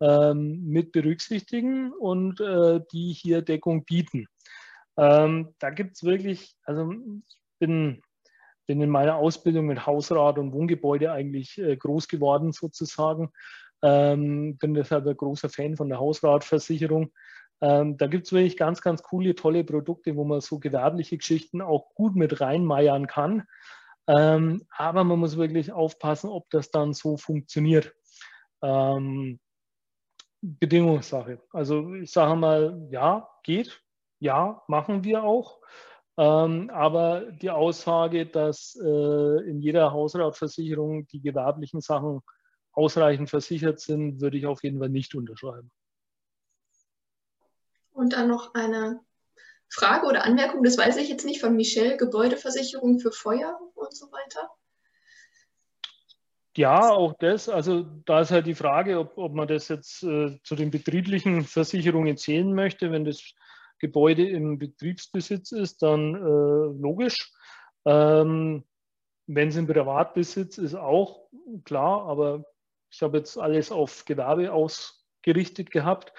ähm, mit berücksichtigen und äh, die hier Deckung bieten. Ähm, da gibt es wirklich, also ich bin, bin in meiner Ausbildung mit Hausrat und Wohngebäude eigentlich äh, groß geworden sozusagen. Ähm, bin deshalb ein großer Fan von der Hausratversicherung. Ähm, da gibt es wirklich ganz, ganz coole, tolle Produkte, wo man so gewerbliche Geschichten auch gut mit reinmeiern kann. Ähm, aber man muss wirklich aufpassen, ob das dann so funktioniert. Ähm, Bedingungssache. Also ich sage mal, ja, geht, ja, machen wir auch. Ähm, aber die Aussage, dass äh, in jeder Hausratversicherung die gewerblichen Sachen ausreichend versichert sind, würde ich auf jeden Fall nicht unterschreiben. Und dann noch eine Frage oder Anmerkung, das weiß ich jetzt nicht, von Michelle, Gebäudeversicherung für Feuer und so weiter. Ja, auch das. Also da ist halt die Frage, ob, ob man das jetzt äh, zu den betrieblichen Versicherungen zählen möchte. Wenn das Gebäude im Betriebsbesitz ist, dann äh, logisch. Ähm, wenn es im Privatbesitz ist, auch klar, aber ich habe jetzt alles auf Gewerbe ausgerichtet gehabt.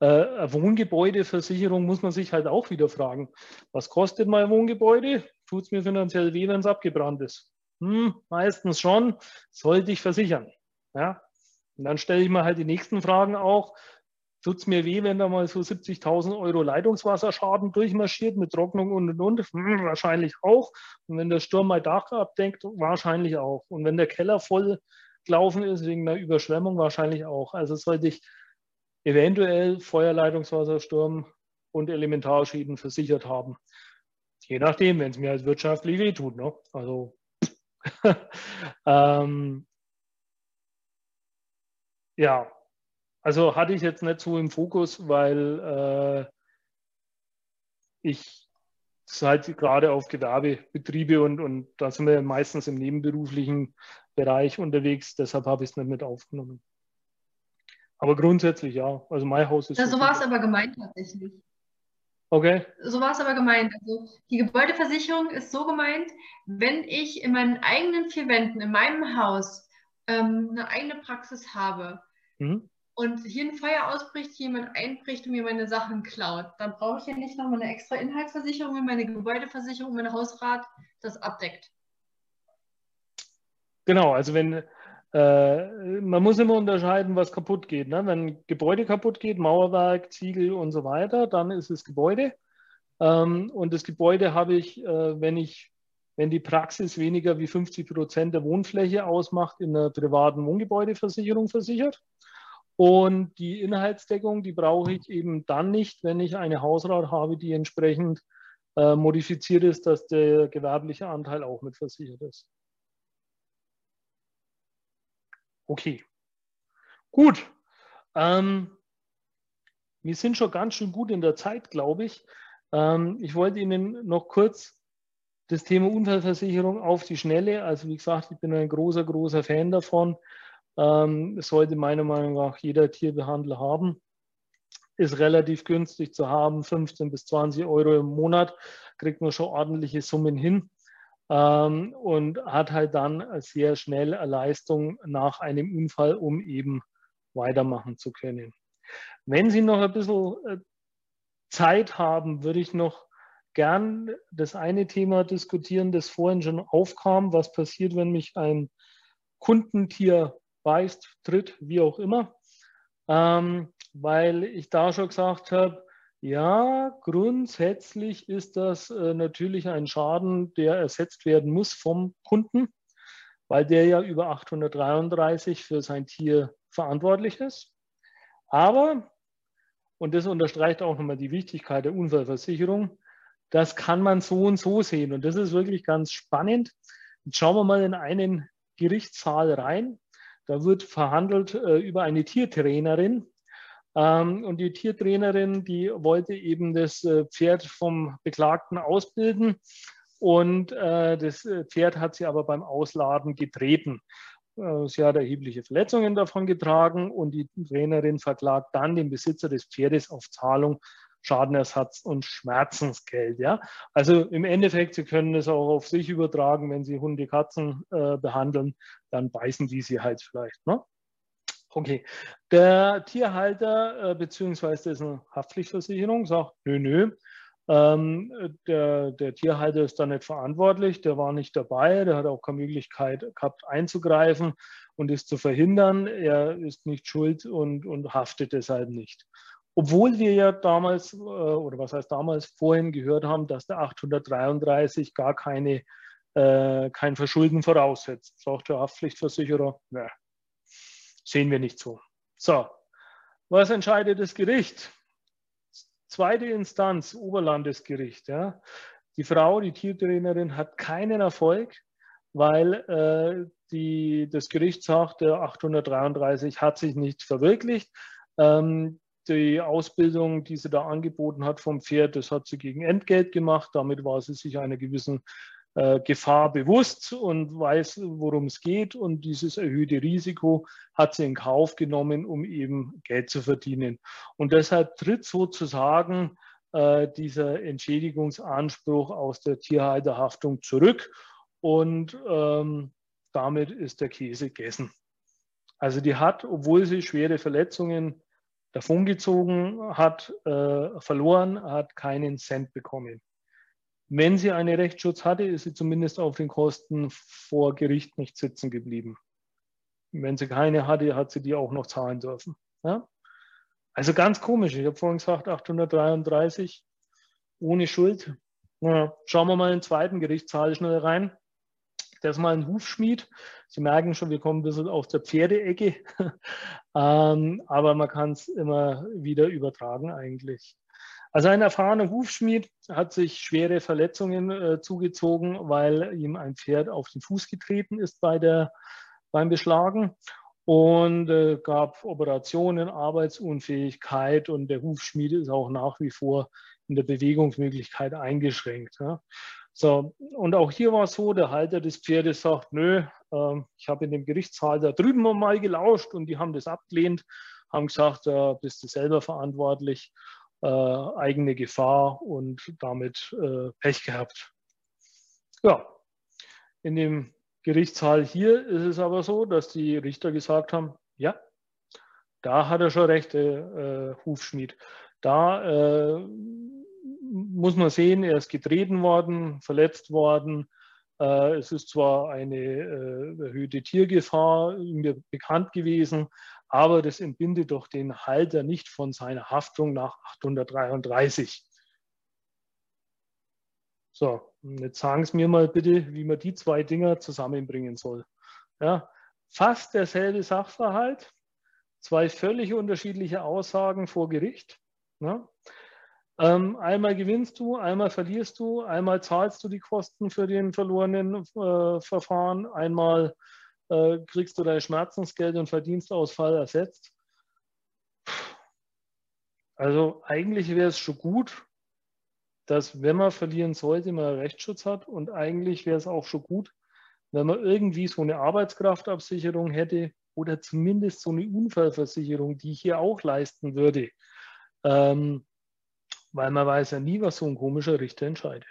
Äh, Wohngebäudeversicherung muss man sich halt auch wieder fragen. Was kostet mein Wohngebäude? Tut es mir finanziell weh, wenn es abgebrannt ist? Hm, meistens schon, sollte ich versichern. Ja? Und dann stelle ich mir halt die nächsten Fragen auch tut es mir weh, wenn da mal so 70.000 Euro Leitungswasserschaden durchmarschiert mit Trocknung und und und? Hm, wahrscheinlich auch. Und wenn der Sturm mal Dach abdenkt, wahrscheinlich auch. Und wenn der Keller voll gelaufen ist wegen einer Überschwemmung, wahrscheinlich auch. Also sollte ich eventuell Feuerleitungswassersturm und Elementarschäden versichert haben. Je nachdem, wenn es mir als wirtschaftlich wehtut. Ne? Also ähm, ja, also hatte ich jetzt nicht so im Fokus, weil äh, ich halt gerade auf Gewerbebetriebe und, und da sind wir meistens im nebenberuflichen Bereich unterwegs, deshalb habe ich es nicht mit aufgenommen. Aber grundsätzlich ja, also mein Haus ist. Ja, so war es aber gemeint tatsächlich. Okay. So war es aber gemeint. Also die Gebäudeversicherung ist so gemeint, wenn ich in meinen eigenen vier Wänden, in meinem Haus, ähm, eine eigene Praxis habe, mhm und hier ein Feuer ausbricht, jemand einbricht und mir meine Sachen klaut, dann brauche ich ja nicht nochmal eine extra Inhaltsversicherung, wenn meine Gebäudeversicherung, mein Hausrat das abdeckt. Genau, also wenn äh, man muss immer unterscheiden, was kaputt geht. Ne? Wenn Gebäude kaputt geht, Mauerwerk, Ziegel und so weiter, dann ist es Gebäude. Ähm, und das Gebäude habe ich, äh, wenn ich wenn die Praxis weniger wie 50 Prozent der Wohnfläche ausmacht, in einer privaten Wohngebäudeversicherung versichert. Und die Inhaltsdeckung, die brauche ich eben dann nicht, wenn ich eine Hausrat habe, die entsprechend äh, modifiziert ist, dass der gewerbliche Anteil auch mit versichert ist. Okay, gut. Ähm, wir sind schon ganz schön gut in der Zeit, glaube ich. Ähm, ich wollte Ihnen noch kurz das Thema Unfallversicherung auf die Schnelle, also wie gesagt, ich bin ein großer, großer Fan davon, ähm, sollte meiner Meinung nach jeder Tierbehandler haben. Ist relativ günstig zu haben, 15 bis 20 Euro im Monat, kriegt man schon ordentliche Summen hin ähm, und hat halt dann sehr schnell Leistung nach einem Unfall, um eben weitermachen zu können. Wenn Sie noch ein bisschen äh, Zeit haben, würde ich noch gern das eine Thema diskutieren, das vorhin schon aufkam. Was passiert, wenn mich ein Kundentier beißt, tritt, wie auch immer, ähm, weil ich da schon gesagt habe, ja, grundsätzlich ist das äh, natürlich ein Schaden, der ersetzt werden muss vom Kunden, weil der ja über 833 für sein Tier verantwortlich ist. Aber, und das unterstreicht auch nochmal die Wichtigkeit der Unfallversicherung, das kann man so und so sehen. Und das ist wirklich ganz spannend. Jetzt schauen wir mal in einen Gerichtssaal rein Da wird verhandelt äh, über eine Tiertrainerin. Ähm, und die Tiertrainerin, die wollte eben das äh, Pferd vom Beklagten ausbilden. Und äh, das äh, Pferd hat sie aber beim Ausladen getreten. Sie hat erhebliche Verletzungen davon getragen und die Trainerin verklagt dann den Besitzer des Pferdes auf Zahlung Schadenersatz und Schmerzensgeld. Ja? Also im Endeffekt, Sie können es auch auf sich übertragen, wenn Sie Hunde, Katzen äh, behandeln, dann beißen die sie halt vielleicht. Ne? Okay, der Tierhalter äh, beziehungsweise dessen Haftpflichtversicherung sagt, nö, nö, ähm, der, der, Tierhalter ist da nicht verantwortlich, der war nicht dabei, der hat auch keine Möglichkeit gehabt einzugreifen und es zu verhindern. Er ist nicht schuld und, und haftet deshalb nicht. Obwohl wir ja damals, äh, oder was heißt damals, vorhin gehört haben, dass der 833 gar keine, äh, kein Verschulden voraussetzt. Sagt der Haftpflichtversicherer, ne, sehen wir nicht so. So, was entscheidet das Gericht? Zweite Instanz, Oberlandesgericht. Ja. Die Frau, die Tiertrainerin, hat keinen Erfolg, weil äh, die, das Gericht sagt, der 833 hat sich nicht verwirklicht. Ähm, die Ausbildung, die sie da angeboten hat vom Pferd, das hat sie gegen Entgelt gemacht. Damit war sie sich einer gewissen äh, Gefahr bewusst und weiß, worum es geht. Und dieses erhöhte Risiko hat sie in Kauf genommen, um eben Geld zu verdienen. Und deshalb tritt sozusagen äh, dieser Entschädigungsanspruch aus der Tierhalterhaftung zurück. Und ähm, damit ist der Käse gegessen. Also die hat, obwohl sie schwere Verletzungen davongezogen hat, äh, verloren, hat keinen Cent bekommen. Wenn sie einen Rechtsschutz hatte, ist sie zumindest auf den Kosten vor Gericht nicht sitzen geblieben. Wenn sie keine hatte, hat sie die auch noch zahlen dürfen. Ja? Also ganz komisch. Ich habe vorhin gesagt, 833 ohne Schuld. Ja, schauen wir mal in den zweiten Gerichtssaal schnell rein. Das ist mal ein Hufschmied. Sie merken schon, wir kommen ein bisschen aus der Pferdeecke, ähm, aber man kann es immer wieder übertragen eigentlich. Also ein erfahrener Hufschmied hat sich schwere Verletzungen äh, zugezogen, weil ihm ein Pferd auf den Fuß getreten ist bei der, beim Beschlagen und äh, gab Operationen, Arbeitsunfähigkeit und der Hufschmied ist auch nach wie vor in der Bewegungsmöglichkeit eingeschränkt. Ja. So, und auch hier war es so, der Halter des Pferdes sagt, nö, äh, ich habe in dem Gerichtssaal da drüben mal gelauscht und die haben das abgelehnt, haben gesagt, da äh, bist du selber verantwortlich, äh, eigene Gefahr und damit äh, Pech gehabt. Ja, in dem Gerichtssaal hier ist es aber so, dass die Richter gesagt haben, ja, da hat er schon recht, der äh, Hufschmied. Da äh, muss man sehen, er ist getreten worden, verletzt worden. Äh, es ist zwar eine äh, erhöhte Tiergefahr mir bekannt gewesen, aber das entbindet doch den Halter nicht von seiner Haftung nach 833. So, jetzt sagen Sie mir mal bitte, wie man die zwei Dinger zusammenbringen soll. Ja, fast derselbe Sachverhalt, zwei völlig unterschiedliche Aussagen vor Gericht. Ja. Ähm, einmal gewinnst du, einmal verlierst du, einmal zahlst du die Kosten für den verlorenen äh, Verfahren, einmal äh, kriegst du dein Schmerzensgeld und Verdienstausfall ersetzt. Also eigentlich wäre es schon gut, dass wenn man verlieren sollte, man Rechtsschutz hat und eigentlich wäre es auch schon gut, wenn man irgendwie so eine Arbeitskraftabsicherung hätte oder zumindest so eine Unfallversicherung, die ich hier auch leisten würde. Ähm, weil man weiß ja nie, was so ein komischer Richter entscheidet.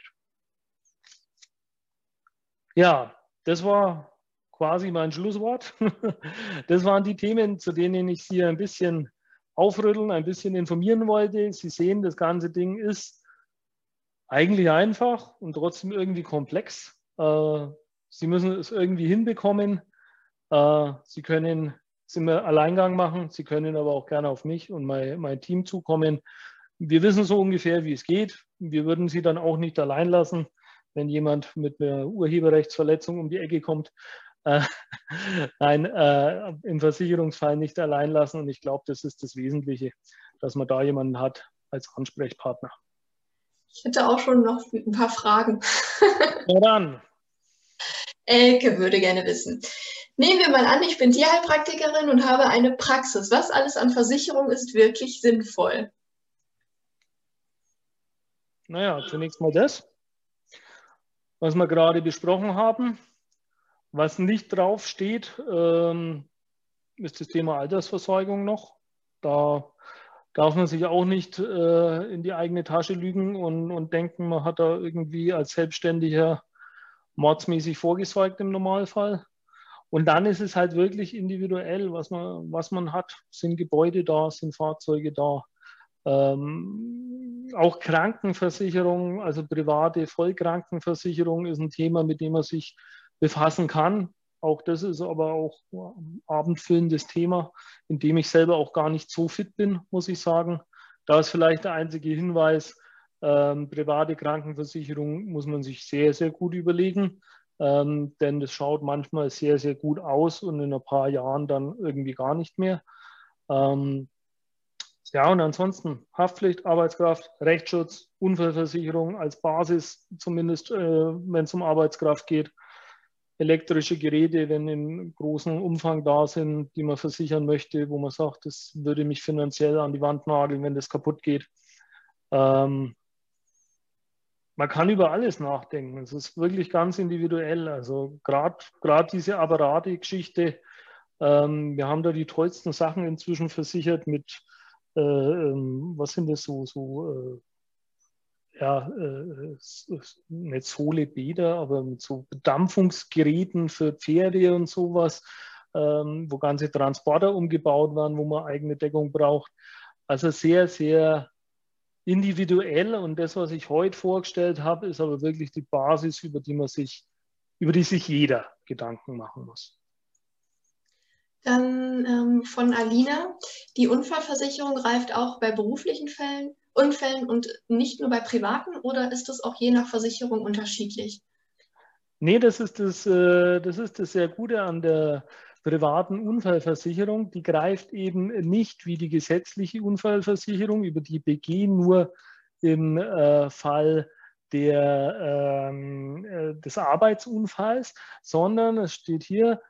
Ja, das war quasi mein Schlusswort. Das waren die Themen, zu denen ich Sie ein bisschen aufrütteln, ein bisschen informieren wollte. Sie sehen, das ganze Ding ist eigentlich einfach und trotzdem irgendwie komplex. Äh, Sie müssen es irgendwie hinbekommen. Äh, Sie können es im Alleingang machen. Sie können aber auch gerne auf mich und mein, mein Team zukommen. Wir wissen so ungefähr, wie es geht. Wir würden Sie dann auch nicht allein lassen, wenn jemand mit einer Urheberrechtsverletzung um die Ecke kommt. Äh, nein, äh, im Versicherungsfall nicht allein lassen. Und ich glaube, das ist das Wesentliche, dass man da jemanden hat als Ansprechpartner. Ich hätte auch schon noch ein paar Fragen. Na dann. Elke würde gerne wissen, Nehmen wir mal an, ich bin Tierheilpraktikerin und habe eine Praxis. Was alles an Versicherung ist wirklich sinnvoll? Naja, zunächst mal das, was wir gerade besprochen haben. Was nicht draufsteht, ähm, ist das Thema Altersversorgung noch. Da darf man sich auch nicht äh, in die eigene Tasche lügen und, und denken, man hat da irgendwie als Selbstständiger mordsmäßig vorgesorgt im Normalfall. Und dann ist es halt wirklich individuell, was man, was man hat. Sind Gebäude da, sind Fahrzeuge da. Ähm, auch Krankenversicherung, also private Vollkrankenversicherung ist ein Thema, mit dem man sich befassen kann. Auch das ist aber auch ein abendfüllendes Thema, in dem ich selber auch gar nicht so fit bin, muss ich sagen. Da ist vielleicht der einzige Hinweis, ähm, private Krankenversicherung muss man sich sehr, sehr gut überlegen, ähm, denn das schaut manchmal sehr, sehr gut aus und in ein paar Jahren dann irgendwie gar nicht mehr. Ähm, ja, und ansonsten Haftpflicht, Arbeitskraft, Rechtsschutz, Unfallversicherung als Basis, zumindest äh, wenn es um Arbeitskraft geht elektrische Geräte, wenn in großem Umfang da sind, die man versichern möchte, wo man sagt, das würde mich finanziell an die Wand nageln, wenn das kaputt geht. Ähm, man kann über alles nachdenken. Es ist wirklich ganz individuell. Also gerade diese Apparate-Geschichte, ähm, wir haben da die tollsten Sachen inzwischen versichert mit, äh, ähm, was sind das so, so äh, ja, äh, nicht Sohlebäder, aber mit so Bedampfungsgeräten für Pferde und sowas, ähm, wo ganze Transporter umgebaut waren, wo man eigene Deckung braucht. Also sehr, sehr individuell und das, was ich heute vorgestellt habe, ist aber wirklich die Basis, über die man sich, über die sich jeder Gedanken machen muss. Dann ähm, von Alina, die Unfallversicherung greift auch bei beruflichen Fällen Unfällen und nicht nur bei privaten oder ist das auch je nach Versicherung unterschiedlich? Nee, das ist das, äh, das ist das sehr Gute an der privaten Unfallversicherung. Die greift eben nicht wie die gesetzliche Unfallversicherung über die BG nur im äh, Fall der, ähm, äh, des Arbeitsunfalls, sondern es steht hier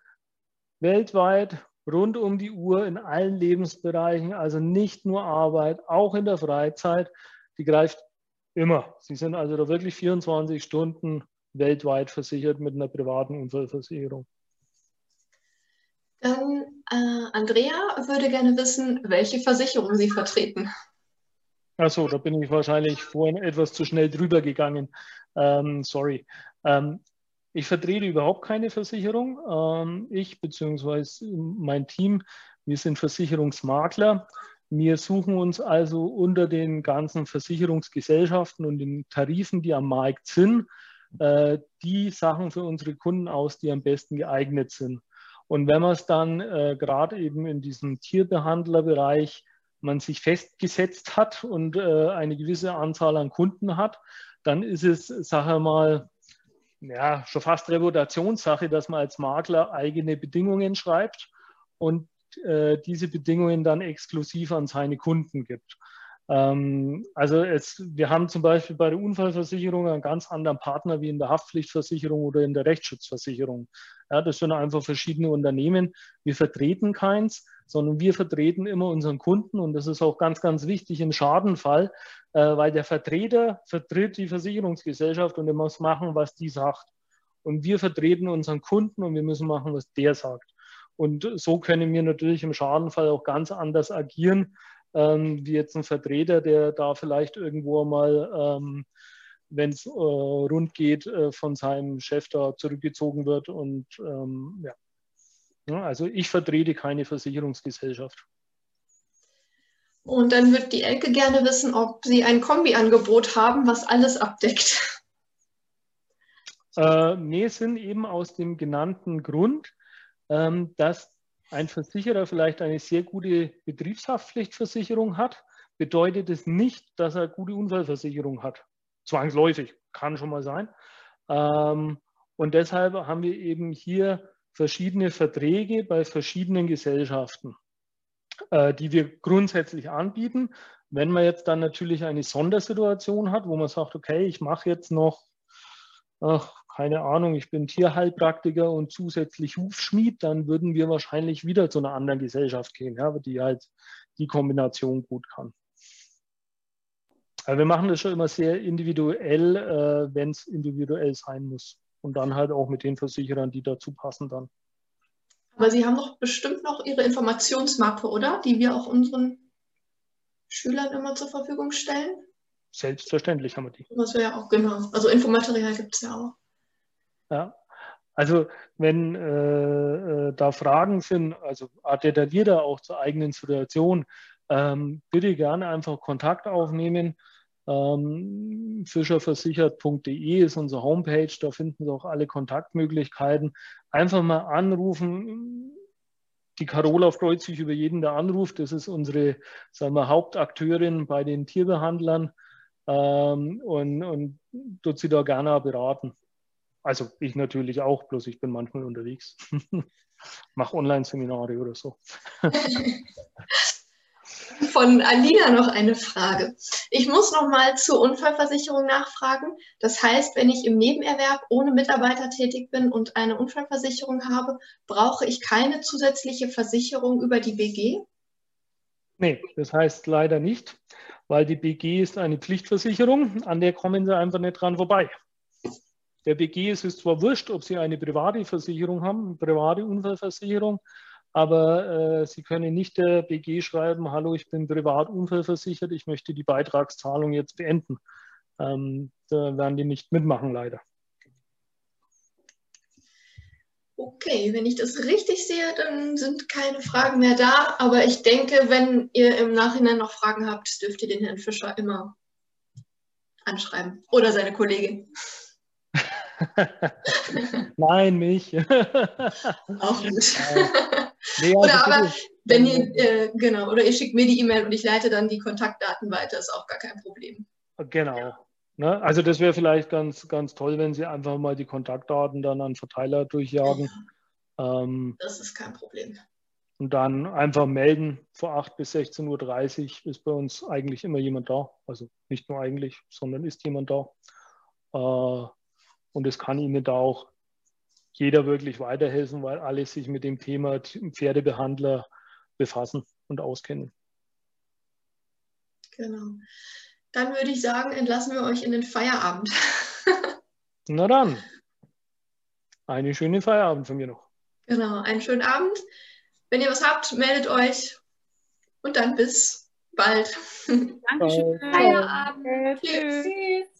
weltweit rund um die Uhr in allen Lebensbereichen, also nicht nur Arbeit, auch in der Freizeit. Die greift immer. Sie sind also da wirklich 24 Stunden weltweit versichert mit einer privaten Unfallversicherung. Dann, äh, Andrea würde gerne wissen, welche Versicherung Sie vertreten. Achso, da bin ich wahrscheinlich vorhin etwas zu schnell drüber gegangen. Ähm, sorry. Ähm, ich vertrete überhaupt keine Versicherung. Ähm, ich bzw. mein Team, wir sind Versicherungsmakler. Wir suchen uns also unter den ganzen Versicherungsgesellschaften und den Tarifen, die am Markt sind, äh, die Sachen für unsere Kunden aus, die am besten geeignet sind. Und wenn man es dann äh, gerade eben in diesem Tierbehandlerbereich man sich festgesetzt hat und äh, eine gewisse Anzahl an Kunden hat, dann ist es, sage mal, ja, schon fast Reputationssache, dass man als Makler eigene Bedingungen schreibt und äh, diese Bedingungen dann exklusiv an seine Kunden gibt. Ähm, also es, wir haben zum Beispiel bei der Unfallversicherung einen ganz anderen Partner wie in der Haftpflichtversicherung oder in der Rechtsschutzversicherung. Ja, das sind einfach verschiedene Unternehmen. Wir vertreten keins, sondern wir vertreten immer unseren Kunden und das ist auch ganz, ganz wichtig im Schadenfall, äh, weil der Vertreter vertritt die Versicherungsgesellschaft und er muss machen, was die sagt. Und wir vertreten unseren Kunden und wir müssen machen, was der sagt. Und so können wir natürlich im Schadenfall auch ganz anders agieren, ähm, wie jetzt ein Vertreter, der da vielleicht irgendwo mal, ähm, wenn es äh, rund geht, äh, von seinem Chef da zurückgezogen wird. Und ähm, ja. ja, also ich vertrete keine Versicherungsgesellschaft. Und dann wird die Elke gerne wissen, ob Sie ein Kombiangebot haben, was alles abdeckt. Äh, nee, sind eben aus dem genannten Grund, ähm, dass ein Versicherer vielleicht eine sehr gute Betriebshaftpflichtversicherung hat, bedeutet es nicht, dass er gute Unfallversicherung hat. Zwangsläufig, kann schon mal sein. Ähm, und deshalb haben wir eben hier verschiedene Verträge bei verschiedenen Gesellschaften. Äh, die wir grundsätzlich anbieten. Wenn man jetzt dann natürlich eine Sondersituation hat, wo man sagt, okay, ich mache jetzt noch, ach, keine Ahnung, ich bin Tierheilpraktiker und zusätzlich Hufschmied, dann würden wir wahrscheinlich wieder zu einer anderen Gesellschaft gehen, ja, die halt die Kombination gut kann. Aber wir machen das schon immer sehr individuell, äh, wenn es individuell sein muss. Und dann halt auch mit den Versicherern, die dazu passen dann. Aber Sie haben doch bestimmt noch Ihre Informationsmappe, oder? Die wir auch unseren Schülern immer zur Verfügung stellen. Selbstverständlich haben wir die. Was wir ja auch, genau. Also Infomaterial gibt es ja auch. Ja. Also wenn äh, äh, da Fragen sind, also detaillierter auch zur eigenen Situation, ähm, bitte gerne einfach Kontakt aufnehmen. Ähm, fischerversichert.de ist unsere Homepage, da finden Sie auch alle Kontaktmöglichkeiten. Einfach mal anrufen. Die Carola freut sich über jeden, der anruft. Das ist unsere sagen wir, Hauptakteurin bei den Tierbehandlern ähm, und, und tut sie da gerne beraten. Also ich natürlich auch, bloß ich bin manchmal unterwegs. Mache Online-Seminare oder so. Von Alina noch eine Frage. Ich muss noch mal zur Unfallversicherung nachfragen. Das heißt, wenn ich im Nebenerwerb ohne Mitarbeiter tätig bin und eine Unfallversicherung habe, brauche ich keine zusätzliche Versicherung über die BG? Nee, das heißt leider nicht, weil die BG ist eine Pflichtversicherung, an der kommen Sie einfach nicht dran vorbei. Der BG ist es zwar wurscht, ob Sie eine private Versicherung haben, eine private Unfallversicherung, aber äh, Sie können nicht der BG schreiben, hallo, ich bin privat unfallversichert, ich möchte die Beitragszahlung jetzt beenden. Ähm, da werden die nicht mitmachen, leider. Okay, wenn ich das richtig sehe, dann sind keine Fragen mehr da. Aber ich denke, wenn ihr im Nachhinein noch Fragen habt, dürft ihr den Herrn Fischer immer anschreiben oder seine Kollegin. Nein, mich. Auch gut. Nee, also oder aber, wenn ihr, äh, genau, oder ihr schickt mir die E-Mail und ich leite dann die Kontaktdaten weiter, ist auch gar kein Problem. Genau. Ja. Ne? Also das wäre vielleicht ganz, ganz toll, wenn Sie einfach mal die Kontaktdaten dann an Verteiler durchjagen. Ja. Ähm, das ist kein Problem. Und dann einfach melden, vor 8 bis 16.30 Uhr ist bei uns eigentlich immer jemand da. Also nicht nur eigentlich, sondern ist jemand da. Äh, und es kann Ihnen da auch jeder wirklich weiterhelfen, weil alle sich mit dem Thema Pferdebehandler befassen und auskennen. Genau. Dann würde ich sagen, entlassen wir euch in den Feierabend. Na dann. Einen schönen Feierabend von mir noch. Genau, einen schönen Abend. Wenn ihr was habt, meldet euch. Und dann bis bald. Dankeschön. Feierabend. Tschüss.